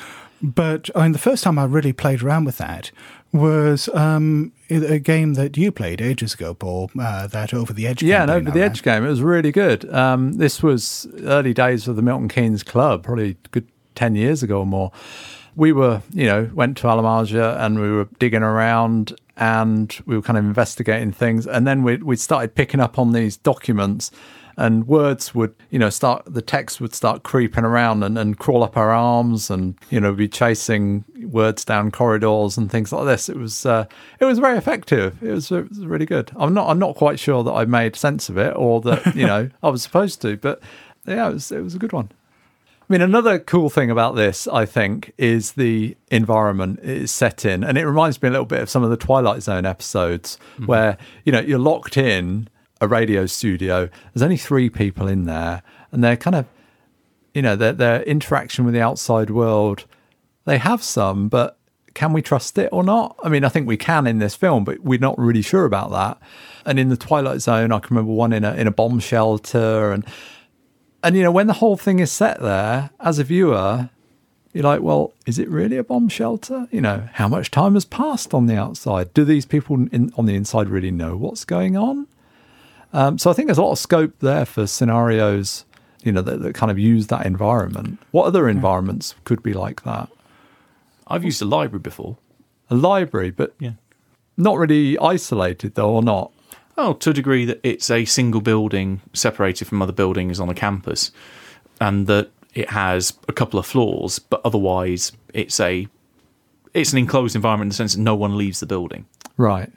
But I mean, the first time I really played around with that was um, a game that you played ages ago, Paul, uh, that Over the Edge Yeah, an over the edge game. It was really good. Um, this was early days of the Milton Keynes Club, probably a good 10 years ago or more. We were, you know, went to Al Amarja and we were digging around and we were kind of investigating things. And then we, we started picking up on these documents and words would, you know, start, the text would start creeping around and, and crawl up our arms and, you know, be chasing words down corridors and things like this. It was, uh, it was very effective. It was, it was really good. I'm not, I'm not quite sure that I made sense of it or that, you know, I was supposed to, but yeah, it was, it was a good one. I mean, another cool thing about this, I think, is the environment it is set in. And it reminds me a little bit of some of the Twilight Zone episodes where, you know, you're locked in a radio studio. There's only three people in there, and they're kind of, you know, their, their interaction with the outside world, they have some, but can we trust it or not? I mean, I think we can in this film, but we're not really sure about that. And in the Twilight Zone, I can remember one in a in a bomb shelter, and and you know when the whole thing is set there as a viewer, you're like, well, is it really a bomb shelter? You know, how much time has passed on the outside? Do these people in, on the inside really know what's going on? Um, so I think there's a lot of scope there for scenarios, you know, that, that kind of use that environment. What other environments could be like that? I've used a library before. A library, but Yeah. not really isolated though, or not. Oh, to a degree that it's a single building separated from other buildings on a campus, and that it has a couple of floors, but otherwise it's a it's an enclosed environment in the sense that no one leaves the building. Right.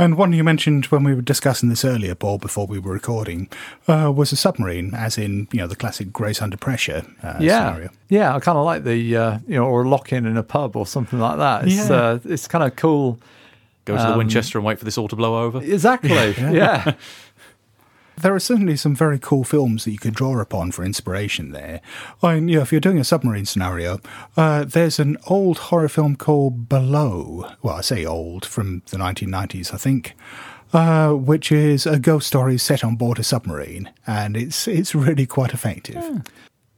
And one you mentioned when we were discussing this earlier, Paul, before we were recording, uh, was a submarine, as in you know the classic Grace under pressure uh, yeah, scenario. yeah. I kind of like the uh, you know, or a lock in in a pub or something like that. It's Yeah. uh, it's kind of cool. Go to the Um, Winchester and wait for this all to blow over. Exactly. yeah. There are certainly some very cool films that you could draw upon for inspiration there. I mean, you know, if you're doing a submarine scenario, uh, there's an old horror film called Below. Well, I say old, from the 1990s, I think. Uh, which is a ghost story set on board a submarine, and it's it's really quite effective.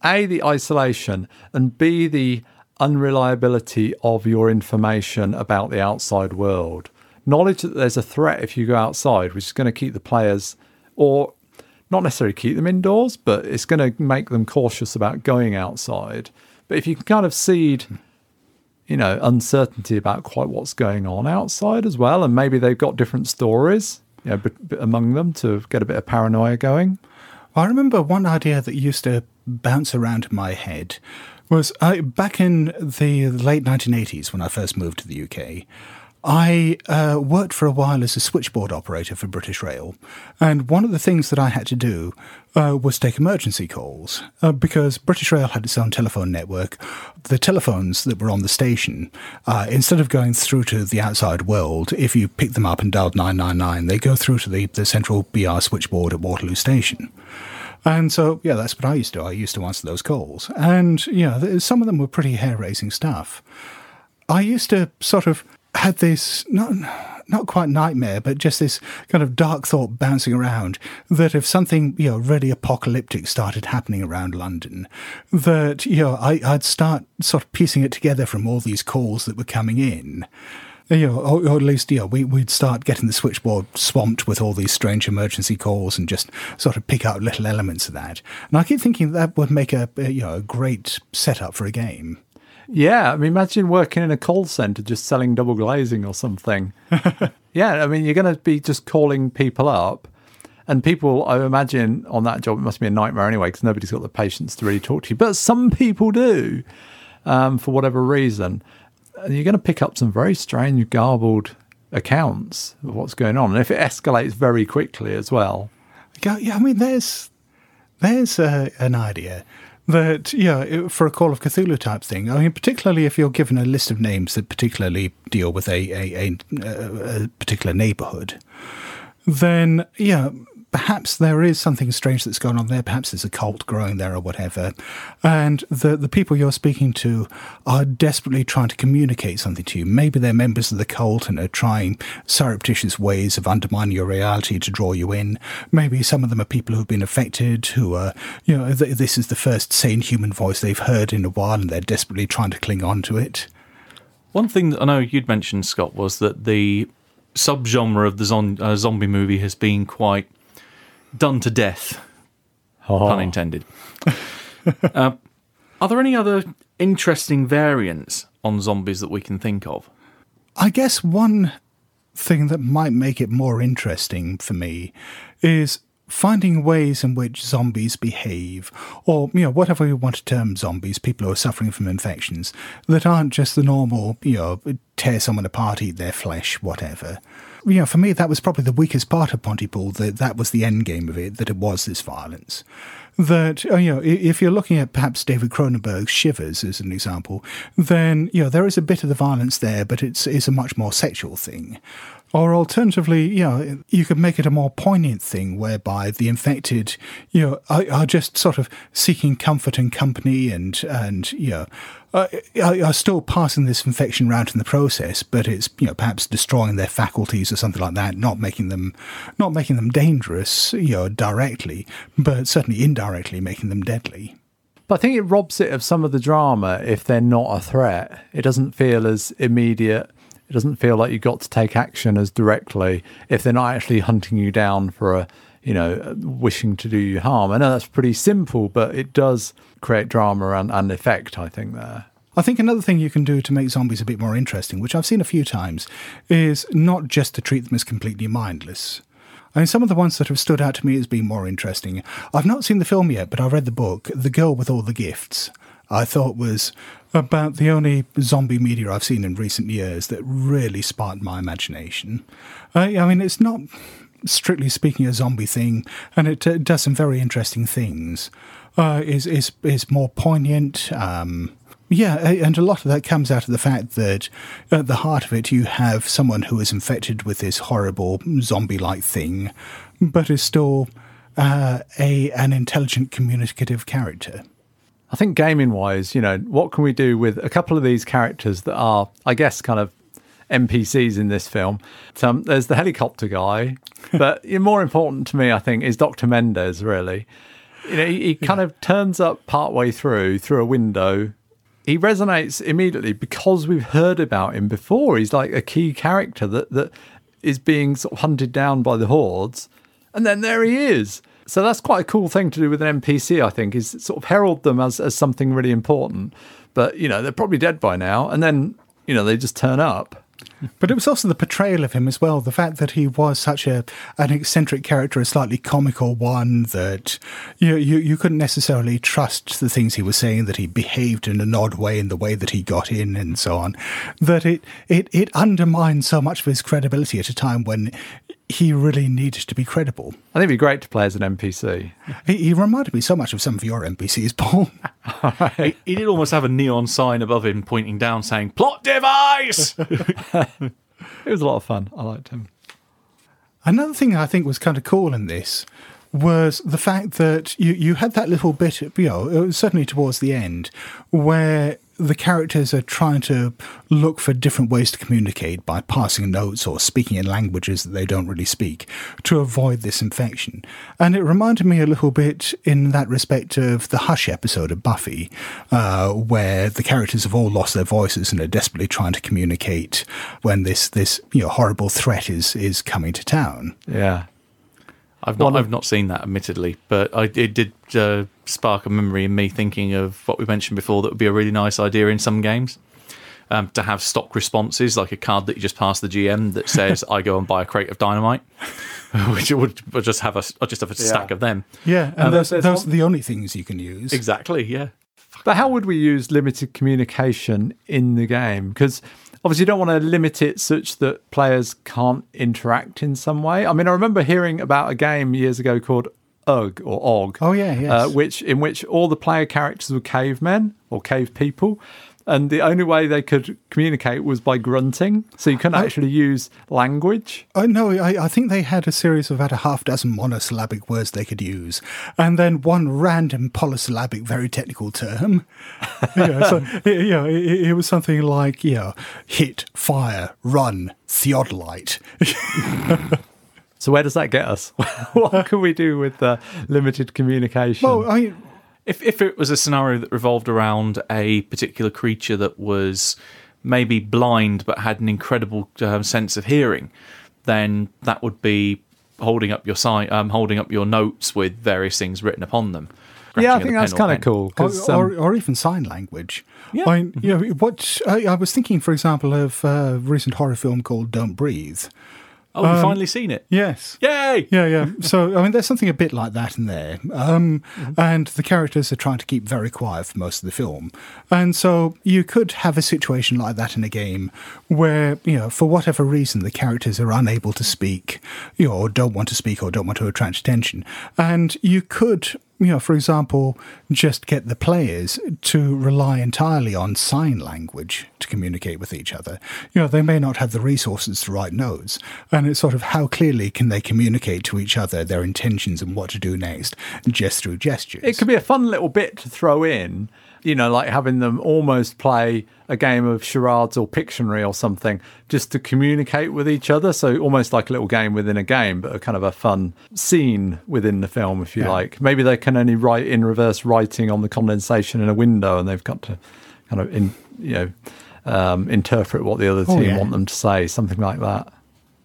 A, the isolation, and B, the unreliability of your information about the outside world. Knowledge that there's a threat if you go outside, which is going to keep the players, or not necessarily keep them indoors, but it's going to make them cautious about going outside. But if you can kind of seed, you know, uncertainty about quite what's going on outside as well, and maybe they've got different stories, you know, b- b- among them to get a bit of paranoia going. I remember one idea that used to bounce around in my head was I, back in the late 1980s when I first moved to the UK. I uh, worked for a while as a switchboard operator for British Rail, and one of the things that I had to do uh, was take emergency calls uh, because British Rail had its own telephone network. The telephones that were on the station, uh, instead of going through to the outside world, if you picked them up and dialed 999, they go through to the, the central BR switchboard at Waterloo Station. And so, yeah, that's what I used to do. I used to answer those calls. And, you know, some of them were pretty hair raising stuff. I used to sort of had this, not, not quite nightmare, but just this kind of dark thought bouncing around that if something, you know, really apocalyptic started happening around London, that, you know, I, I'd start sort of piecing it together from all these calls that were coming in you know, or, or at least, you know, we, we'd start getting the switchboard swamped with all these strange emergency calls and just sort of pick out little elements of that. And I keep thinking that would make a you know, a great setup for a game. Yeah, I mean, imagine working in a call center just selling double glazing or something. yeah, I mean, you're going to be just calling people up, and people, I imagine, on that job, it must be a nightmare anyway because nobody's got the patience to really talk to you. But some people do, um, for whatever reason, and you're going to pick up some very strange, garbled accounts of what's going on. And if it escalates very quickly as well, Yeah, yeah, I mean, there's there's uh, an idea that yeah, for a Call of Cthulhu type thing. I mean, particularly if you're given a list of names that particularly deal with a a, a, a, particular neighbourhood, then yeah. Perhaps there is something strange that's going on there. Perhaps there's a cult growing there or whatever. And the, the people you're speaking to are desperately trying to communicate something to you. Maybe they're members of the cult and are trying surreptitious ways of undermining your reality to draw you in. Maybe some of them are people who've been affected, who are, you know, th- this is the first sane human voice they've heard in a while and they're desperately trying to cling on to it. One thing that I know you'd mentioned, Scott, was that the subgenre of the zon- uh, zombie movie has been quite done to death. Pun intended. uh, are there any other interesting variants on zombies that we can think of? I guess one thing that might make it more interesting for me is finding ways in which zombies behave, or you know, whatever you want to term zombies, people who are suffering from infections, that aren't just the normal, you know, tear someone apart, eat their flesh, whatever. You know, for me, that was probably the weakest part of Pontypool. That that was the end game of it. That it was this violence. That uh, you know, if you're looking at perhaps David Cronenberg's Shivers as an example, then you know there is a bit of the violence there, but it's it's a much more sexual thing. Or alternatively, you know, you could make it a more poignant thing whereby the infected, you know, are, are just sort of seeking comfort and company and, and you know, are, are still passing this infection around in the process, but it's, you know, perhaps destroying their faculties or something like that, not making them, not making them dangerous, you know, directly, but certainly indirectly making them deadly. But I think it robs it of some of the drama if they're not a threat. It doesn't feel as immediate. It doesn't feel like you've got to take action as directly if they're not actually hunting you down for a, you know, wishing to do you harm. I know that's pretty simple, but it does create drama and, and effect, I think, there. I think another thing you can do to make zombies a bit more interesting, which I've seen a few times, is not just to treat them as completely mindless. I mean, some of the ones that have stood out to me as being more interesting. I've not seen the film yet, but I read the book, The Girl with All the Gifts. I thought was about the only zombie media I've seen in recent years that really sparked my imagination. I, I mean, it's not strictly speaking a zombie thing, and it uh, does some very interesting things. Uh, is is is more poignant. Um, yeah, and a lot of that comes out of the fact that at the heart of it, you have someone who is infected with this horrible zombie-like thing, but is still uh, a an intelligent, communicative character. I think gaming wise, you know, what can we do with a couple of these characters that are, I guess, kind of NPCs in this film? So, um, there's the helicopter guy, but more important to me, I think, is Dr. Mendez, really. You know, he, he kind of turns up partway through, through a window. He resonates immediately because we've heard about him before. He's like a key character that, that is being sort of hunted down by the hordes. And then there he is. So that's quite a cool thing to do with an NPC, I think, is sort of herald them as, as something really important. But, you know, they're probably dead by now. And then, you know, they just turn up. But it was also the portrayal of him as well. The fact that he was such a an eccentric character, a slightly comical one, that you you, you couldn't necessarily trust the things he was saying. That he behaved in an odd way in the way that he got in, and so on. That it it it undermined so much of his credibility at a time when he really needed to be credible. I think it'd be great to play as an NPC. He, he reminded me so much of some of your NPCs, Paul. He, he did almost have a neon sign above him pointing down saying, Plot device! It was a lot of fun. I liked him. Another thing I think was kind of cool in this was the fact that you, you had that little bit, you know, it was certainly towards the end, where the characters are trying to look for different ways to communicate by passing notes or speaking in languages that they don't really speak to avoid this infection. And it reminded me a little bit in that respect of the Hush episode of Buffy, uh, where the characters have all lost their voices and are desperately trying to communicate when this, this you know, horrible threat is, is coming to town. Yeah. I've not, I've not seen that, admittedly, but I, it did uh, spark a memory in me thinking of what we mentioned before that would be a really nice idea in some games. Um, to have stock responses, like a card that you just pass the GM that says, "I go and buy a crate of dynamite," which would, would just have a, I'd just have a stack of them. Yeah, and Um, those, there's those are the only things you can use. Exactly, yeah. But how would we use limited communication in the game? Because obviously you don't want to limit it such that players can't interact in some way. I mean, I remember hearing about a game years ago called Ugg or Og. Oh, yeah, yes. Uh, which in which all the player characters were cavemen or cave people. And the only way they could communicate was by grunting. So you couldn't actually use language. Oh, no, I, I think they had a series of about a half dozen monosyllabic words they could use, and then one random polysyllabic, very technical term. you know, so, it, you know, it, it was something like, you know, hit, fire, run, theodolite. So where does that get us? what can we do with the limited communication? well, I, If if it was a scenario that revolved around a particular creature that was maybe blind but had an incredible um, sense of hearing, then that would be holding up your si- um, holding up your notes with various things written upon them. yeah, I think that's kind of cool. or, 'cause, um, or, or even sign language. Yeah. I, you know, what I, I was thinking, for example, of a recent horror film called Don't Breathe. Oh, we've Um, finally seen it. Yes. Yay! Yeah, yeah. So, I mean, there's something a bit like that in there. Um, And the characters are trying to keep very quiet for most of the film. And so you could have a situation like that in a game where, you know, for whatever reason, the characters are unable to speak, you know, or don't want to speak or don't want to attract attention. And you could, you know, for example, just get the players to rely entirely on sign language to communicate with each other. You know, they may not have the resources to write notes, and it's sort of how clearly can they communicate to each other their intentions and what to do next just through gestures. it could be a fun little bit to throw in, you know, like having them almost play a game of charades or Pictionary or something just to communicate with each other. So almost like a little game within a game, but a kind of a fun scene within the film, if you Yeah. like. Maybe they can only write in reverse writing on the condensation in a window and they've got to kind of, in, you know, um, interpret what the other Oh, team yeah. want them to say, something like that.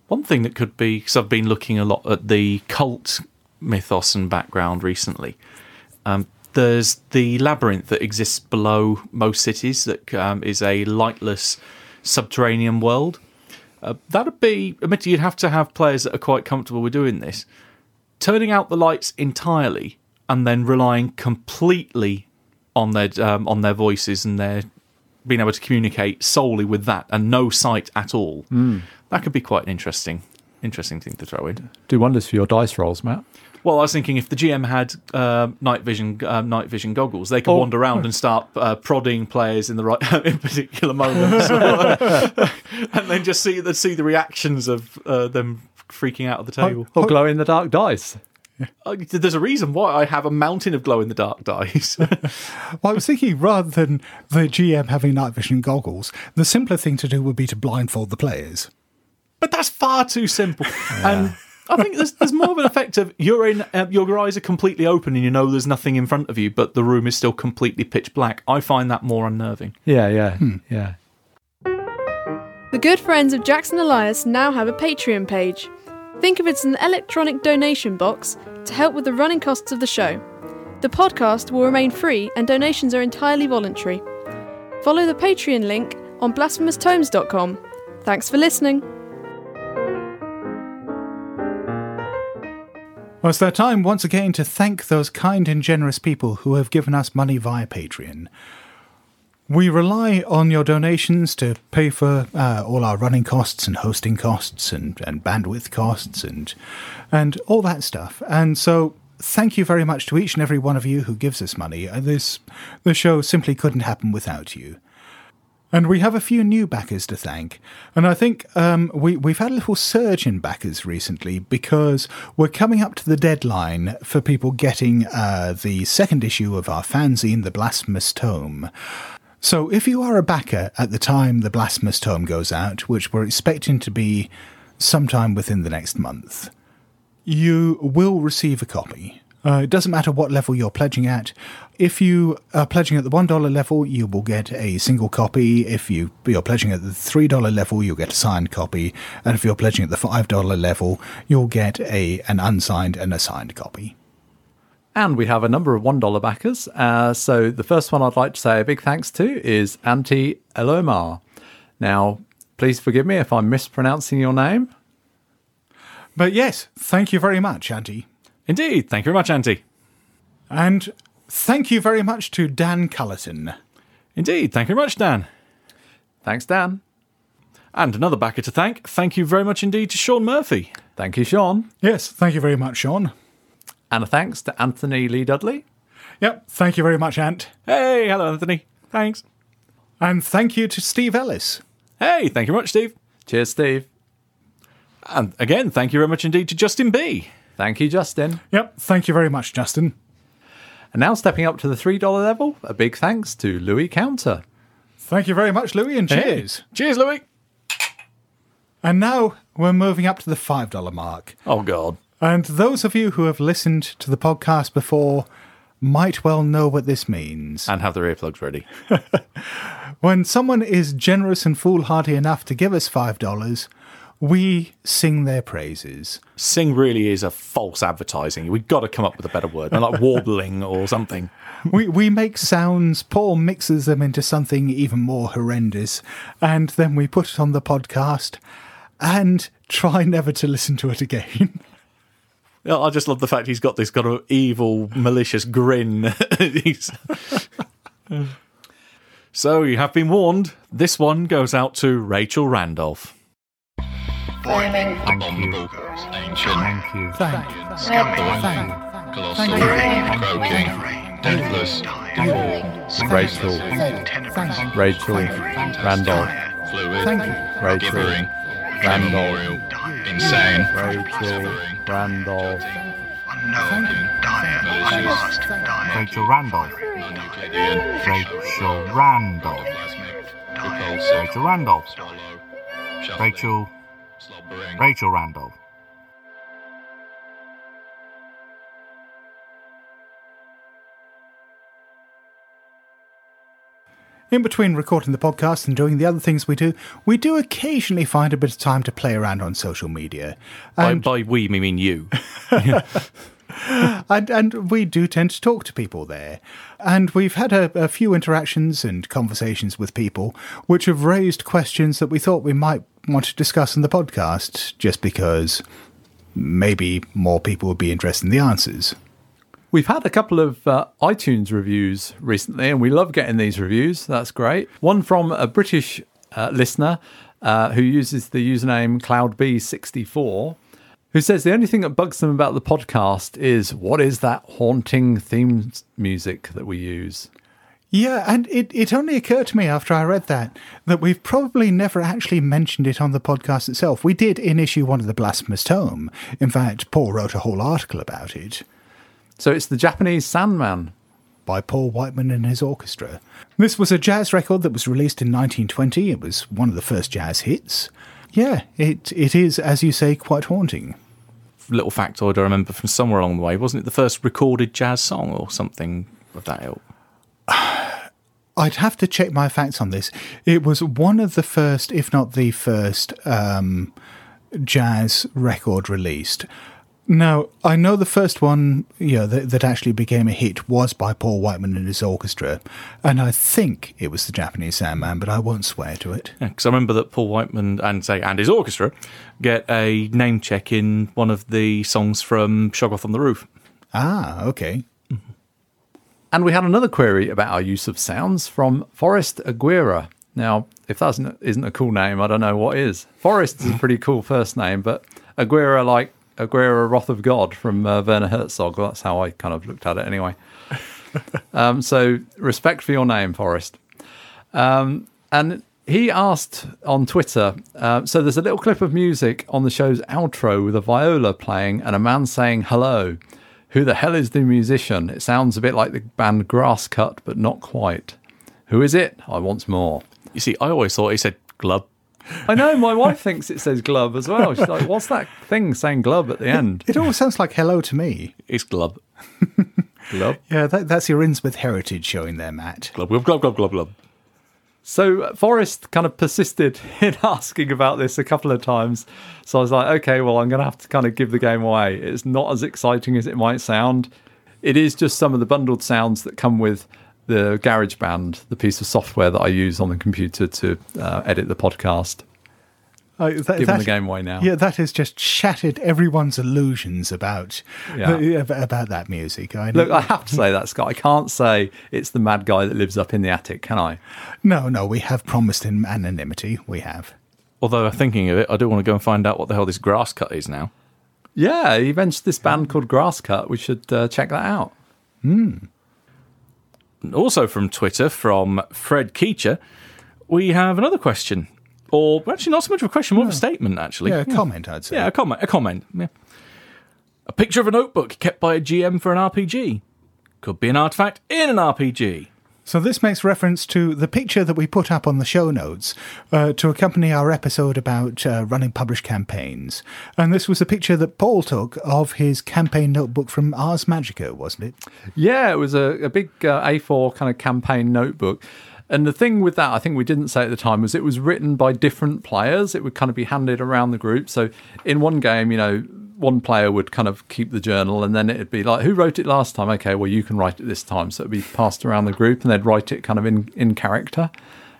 One thing that could be, because I've been looking a lot at the Kult mythos and background recently. Um, there's the labyrinth that exists below most cities, that um, is a lightless subterranean world. Uh, that'd be, admittedly, you'd have to have players that are quite comfortable with doing this. Turning out the lights entirely and then relying completely on their um, on their voices and their being able to communicate solely with that and no sight at all. That could be quite an interesting, interesting thing to throw in. Do wonders for your dice rolls, Matt. Well, I was thinking if the GM had uh, night vision, uh, night vision goggles, they could Oh. wander around and start uh, prodding players in the right, in particular moments, and then just see the see the reactions of uh, them freaking out at the table. Or glow in the dark dice. Uh, There's a reason why I have a mountain of glow in the dark dice. Well, I was thinking rather than the GM having night vision goggles, the simpler thing to do would be to blindfold the players. but that's far too simple. And I think there's there's more of an effect of you're in uh, your eyes are completely open and you know there's nothing in front of you, but the room is still completely pitch black. I find that more unnerving. Yeah, yeah, yeah. The good friends of Jackson Elias now have a Patreon page. Think of it as an electronic donation box to help with the running costs of the show. The podcast will remain free and donations are entirely voluntary. Follow the Patreon link on blasphemoustomes.com. Thanks for listening. Well, it's that time once again to thank those kind and generous people who have given us money via Patreon. We rely on your donations to pay for uh, all our running costs and hosting costs and, and bandwidth costs and and all that stuff. And so, thank you very much to each and every one of you who gives us money. Uh, This the show simply couldn't happen without you. And we have a few new backers to thank. And I think um, we, we've had a little surge in backers recently because we're coming up to the deadline for people getting uh, the second issue of our fanzine, The Blasphemous Tome. So if you are a backer at the time The Blasphemous Tome goes out, which we're expecting to be sometime within the next month, you will receive a copy. Uh, it doesn't matter what level you're pledging at. If you are pledging at the $1 level, you will get a single copy. If you, you're pledging at the $3 level, you'll get a signed copy. And if you're pledging at the $5 level, you'll get a, an unsigned and a signed copy. And we have a number of $1 backers. Uh, so the first one I'd like to say a big thanks to is Anti Elomar. Now, please forgive me if I'm mispronouncing your name. But yes, thank you very much, Auntie. Indeed, thank you very much, Auntie. And Thank you very much to Dan Cullerton. Indeed. Thank you very much, Dan. Thanks, Dan. And another backer to thank. Thank you very much indeed to Sean Murphy. Thank you, Sean. Yes, thank you very much, Sean. And a thanks to Anthony Lee Dudley. Yep, thank you very much, Ant. Hey, hello, Anthony. Thanks. And thank you to Steve Ellis. Hey, thank you very much, Steve. Cheers, Steve. And again, thank you very much indeed to Justin B. Thank you, Justin. Yep, thank you very much, Justin. And now stepping up to the $3 level, a big thanks to Louis Counter. Thank you very much, Louis, and Hey. cheers. Cheers, Louis. And now we're moving up to the $5 mark. Oh, God. And those of you who have listened to the podcast before might well know what this means. And have their earplugs ready. When someone is generous and foolhardy enough to give us $5, we sing their praises. Sing really is a false advertising. We've got to come up with a better word, like warbling or something. We, we make sounds, Paul mixes them into something even more horrendous, and then we put it on the podcast and try never to listen to it again. I just love the fact he's got this kind of evil, malicious grin. So you have been warned. This one goes out to Rachel Randolph. Flaming. Thank you. Thank you. Thank Thank Colossal. Croaking. Deathless. Default. Rachel. Rachel. Randolph. Fluid. Thank you. Rachel. Gibbering. Randolph. Memorial. Insane. Rachel. Randolph. Rachel Randolph. Rachel Randolph. Rachel Randolph. Rachel. Rachel Randolph. In between recording the podcast and doing the other things we do, we do occasionally find a bit of time to play around on social media. By, And, by we, we mean you. and, and we do tend to talk to people there. And we've had a, a few interactions and conversations with people which have raised questions that we thought we might want to discuss in the podcast, just because maybe more people would be interested in the answers. We've had a couple of uh, iTunes reviews recently, and we love getting these reviews. That's great. One from a British uh, listener uh, who uses the username CloudB64, who says the only thing that bugs them about the podcast is what is that haunting theme music that we use? Yeah, and it, it only occurred to me after I read that that we've probably never actually mentioned it on the podcast itself. We did in issue one of the Blasphemous Tome. In fact, Paul wrote a whole article about it. So it's the Japanese Sandman. By Paul Whiteman and his orchestra. This was a jazz record that was released in 1920. It was one of the first jazz hits. Yeah, it it is, as you say, quite haunting. Little factoid I remember from somewhere along the way. Wasn't it the first recorded jazz song or something of that ilk? I'd have to check my facts on this. It was one of the first, if not the first, um, jazz record released. Now, I know the first one, you know, that, that actually became a hit was by Paul Whiteman and his orchestra, and I think it was the Japanese Sandman, but I won't swear to it. Because I remember that Paul Whiteman and say and his orchestra get a name check in one of the songs from Shoggoth on the Roof. Ah, okay. And we had another query about our use of sounds from Forrest Aguirre. Now, if that isn't, isn't a cool name, I don't know what is. Forrest is a pretty cool first name, but Aguirre, like Aguirre Wrath of God from uh, Werner Herzog. That's how I kind of looked at it anyway. um, so, respect for your name, Forrest. Um, and he asked on Twitter uh, so there's a little clip of music on the show's outro with a viola playing and a man saying hello. Who the hell is the musician? It sounds a bit like the band Grasscut, but not quite. Who is it? I want more. You see, I always thought he said glub. I know, my wife thinks it says glove as well. She's like, what's that thing saying glove at the end? It all sounds like hello to me. It's glub. Glove. Yeah, that, that's your Innsmouth heritage showing there, Matt. Glub, glub, glub, glub, glub, glub. So uh, Forrest kind of persisted in asking about this a couple of times. So I was like, okay, well, I'm going to have to kind of give the game away. It's not as exciting as it might sound. It is just some of the bundled sounds that come with the GarageBand, the piece of software that I use on the computer to uh, edit the podcast. Uh, that- Giving that- the game away now. Yeah, that has just shattered everyone's illusions about Yeah. the- about that music. I Look, I have to say that, Scott. I can't say it's the mad guy that lives up in the attic, can I? no, no, we have promised him anonymity. We have. Although, thinking of it, I do want to go and find out what the hell this Grasscut is now. Yeah, he mentioned this band called Grasscut. We should uh, check that out. Also from Twitter, from Fred Keecher, we have another question. Or actually, not so much of a question, more of a statement, actually. Yeah, a comment, I'd say. Yeah, a comment. A comment. Yeah. A picture of a notebook kept by a GM for an RPG. Could be an artifact in an RPG. So this makes reference to the picture that we put up on the show notes uh, to accompany our episode about uh, running published campaigns. And this was a picture that Paul took of his campaign notebook from Ars Magica, wasn't it? Yeah, it was a, a big uh, A4 kind of campaign notebook. And the thing with that, I think we didn't say at the time, was it was written by different players. It would kind of be handed around the group. So in one game, you know, one player would kind of keep the journal and then it'd be like, who wrote it last time? Okay, well, you can write it this time. So it'd be passed around the group and they'd write it kind of in, in character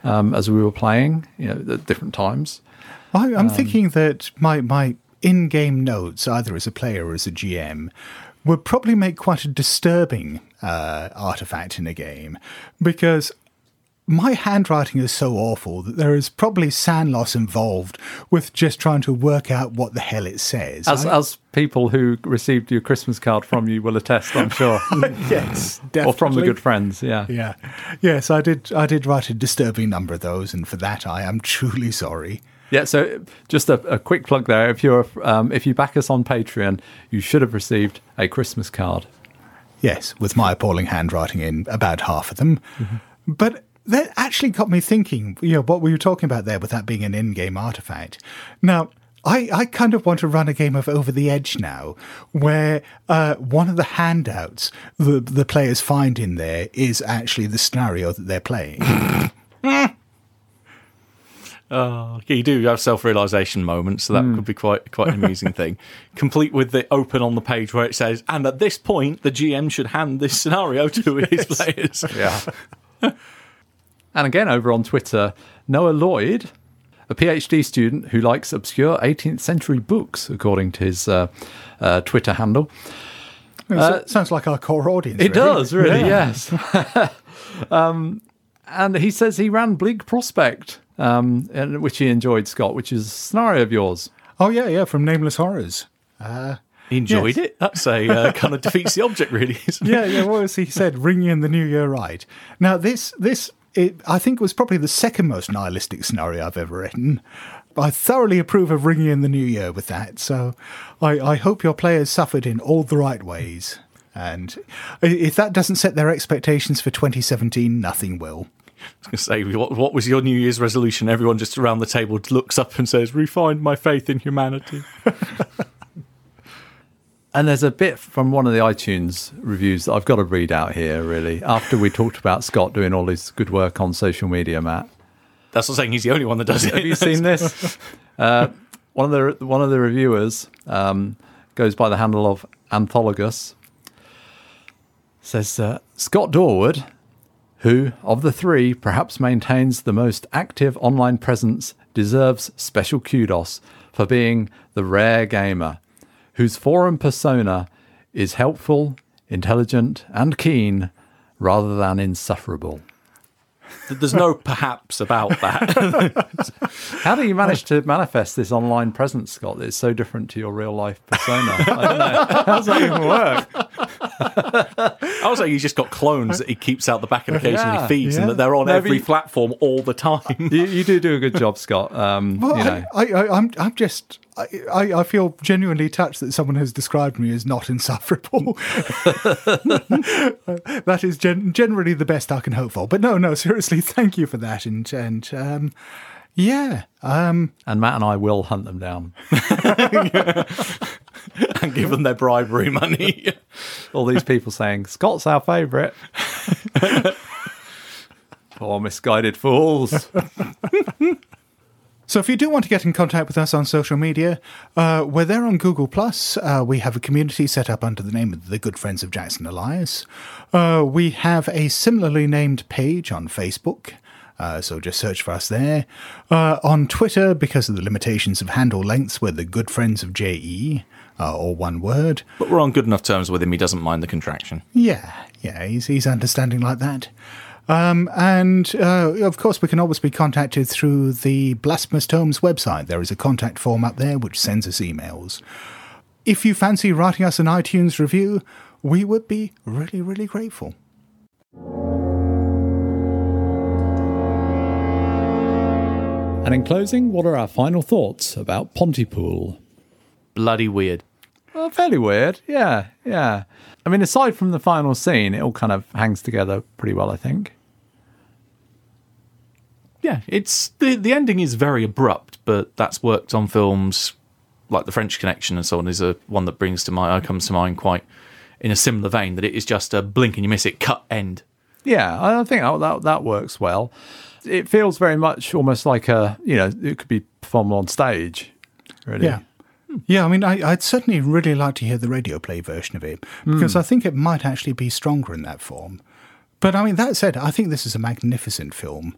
um, as we were playing, you know, at different times. I, I'm Um, thinking that my, my in game notes, either as a player or as a GM, would probably make quite a disturbing uh, artifact in a game because my handwriting is so awful that there is probably SAN loss involved with just trying to work out what the hell it says. As, I- as people who received your Christmas card from you will attest, I'm sure. yes, definitely. Or from the good friends, yeah. Yeah, yes, I did. I did write a disturbing number of those, and for that I am truly sorry. Yeah, so just a, a quick plug there. If you're um, if you back us on Patreon, you should have received a Christmas card. Yes, with my appalling handwriting in about half of them. But that actually got me thinking, you know, what we were talking about there with that being an in game artifact. Now, I, I kind of want to run a game of Over the Edge now, where uh, one of the handouts the, the players find in there is actually the scenario that they're playing. Oh, you do have self-realization moments, so that Hmm. could be quite quite an amusing thing. Complete with the open on the page where it says, "And at this point, the GM should hand this scenario to his players." Yeah. And again, over on Twitter, Noah Lloyd, a PhD student who likes obscure 18th century books, according to his uh, uh, Twitter handle. So- sounds like our core audience. It really. does, really, Yeah. yes. um, and he says he ran Bleak Prospect, um, and, which he enjoyed, Scott, which is a scenario of yours. Oh yeah, yeah, from Nameless Horrors. Uh, He enjoyed yes. it. That's a uh, kind of defeats the object, really. Isn't it? yeah, yeah. What was he said? Ring in the new year right. Now this this it, I think it was probably the second most nihilistic scenario I've ever written. I thoroughly approve of ringing in the new year with that. So I, I hope your players suffered in all the right ways. And if that doesn't set their expectations for 2017, nothing will. I was going to say, what, what was your New Year's resolution? Everyone just around the table looks up and says, "Refind my faith in humanity." And there's a bit from one of the iTunes reviews that I've got to read out here, really. After we talked about Scott doing all his good work on social media, Matt. That's not saying he's the only one that does it. Have you seen this? Uh, one of the one of the reviewers um, goes by the handle of Anthologus. Says uh, Scott Dorward, who of the three perhaps maintains the most active online presence, deserves special kudos for being the rare gamer whose forum persona is helpful, intelligent, and keen, rather than insufferable. There's no perhaps about that. How do you manage to manifest this online presence, Scott? That's so different to your real life persona. I don't know. How does that even work? I was like, he's just got clones that he keeps out the back and occasionally Yeah, feeds, yeah. and that they're on No, but every you- platform all the time. You, you do do a good job, Scott. Um, Well, you know. I, I, I, I'm, I'm just, I, I, feel genuinely touched that someone has described me as not insufferable. that is gen- generally the best I can hope for. But no, no, seriously, thank you for that. And, and um, yeah, um, and Matt and I will hunt them down. and give them their bribery money. All these people saying Scott's our favourite. Poor misguided fools. So if you do want to get in contact with us on social media, uh, we're there on Google Plus. Uh, we have a community set up under the name of the Good Friends of Jackson Elias. Uh, we have a similarly named page on Facebook. Uh, so just search for us there. Uh, on Twitter, because of the limitations of handle lengths, we're the good friends of JE, uh, or one word. But we're on good enough terms with him. He doesn't mind the contraction. Yeah, yeah, he's, he's understanding like that. Um, and uh, of course, we can always be contacted through the Blasphemous Tomes website. There is a contact form up there which sends us emails. If you fancy writing us an iTunes review, we would be really, really grateful. And in closing, what are our final thoughts about Pontypool? Bloody weird. Well, fairly weird. Yeah, yeah. I mean, aside from the final scene, it all kind of hangs together pretty well, I think. Yeah, it's the the ending is very abrupt, but that's worked on films like The French Connection and so on. Is a one that brings to mind comes to mind quite in a similar vein. That it is just a blink and you miss it, cut end. Yeah, I think that, that that works well. It feels very much almost like a you know it could be performed on stage. Really. Yeah. Yeah, I mean, I, I'd certainly really like to hear the radio play version of it because Hmm. I think it might actually be stronger in that form. But I mean, that said, I think this is a magnificent film.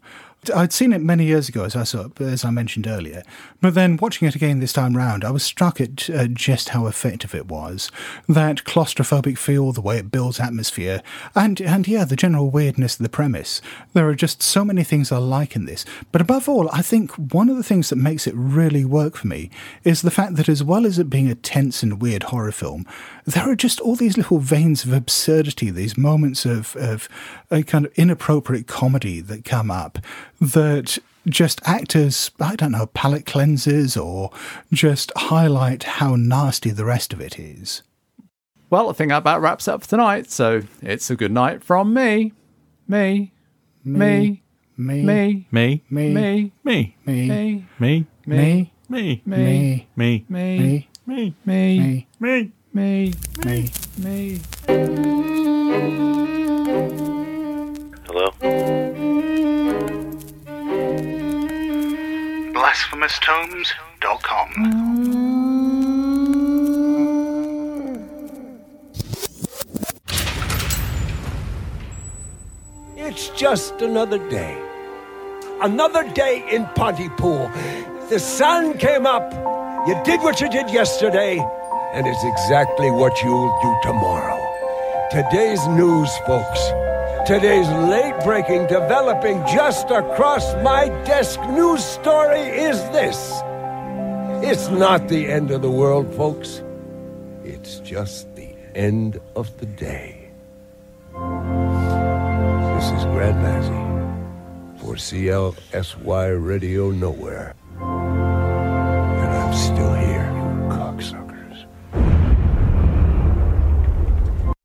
I'd seen it many years ago, as I saw, as I mentioned earlier. But then watching it again this time round, I was struck at uh, just how effective it was. That claustrophobic feel, the way it builds atmosphere, and and yeah, the general weirdness of the premise. There are just so many things I like in this. But above all, I think one of the things that makes it really work for me is the fact that as well as it being a tense and weird horror film, there are just all these little veins of absurdity, these moments of, of a kind of inappropriate comedy that come up that just act as, I don't know, palate cleansers or just highlight how nasty the rest of it is. Well, I think that about wraps up for tonight. So it's a good night from me. Me, me, me, me, Me. me, Me, me, Me. me, Me. me, me, Me. me, me, me, me, Me. me, me, Me. me. me, Me. me. Hello? BlasphemousTomes.com. It's just another day. Another day in Pontypool. The sun came up. You did what you did yesterday, and it's exactly what you'll do tomorrow. Today's news, folks. Today's late breaking, developing just across my desk news story is this. It's not the end of the world, folks. It's just the end of the day. This is Grant Mazzy for CLSY Radio Nowhere.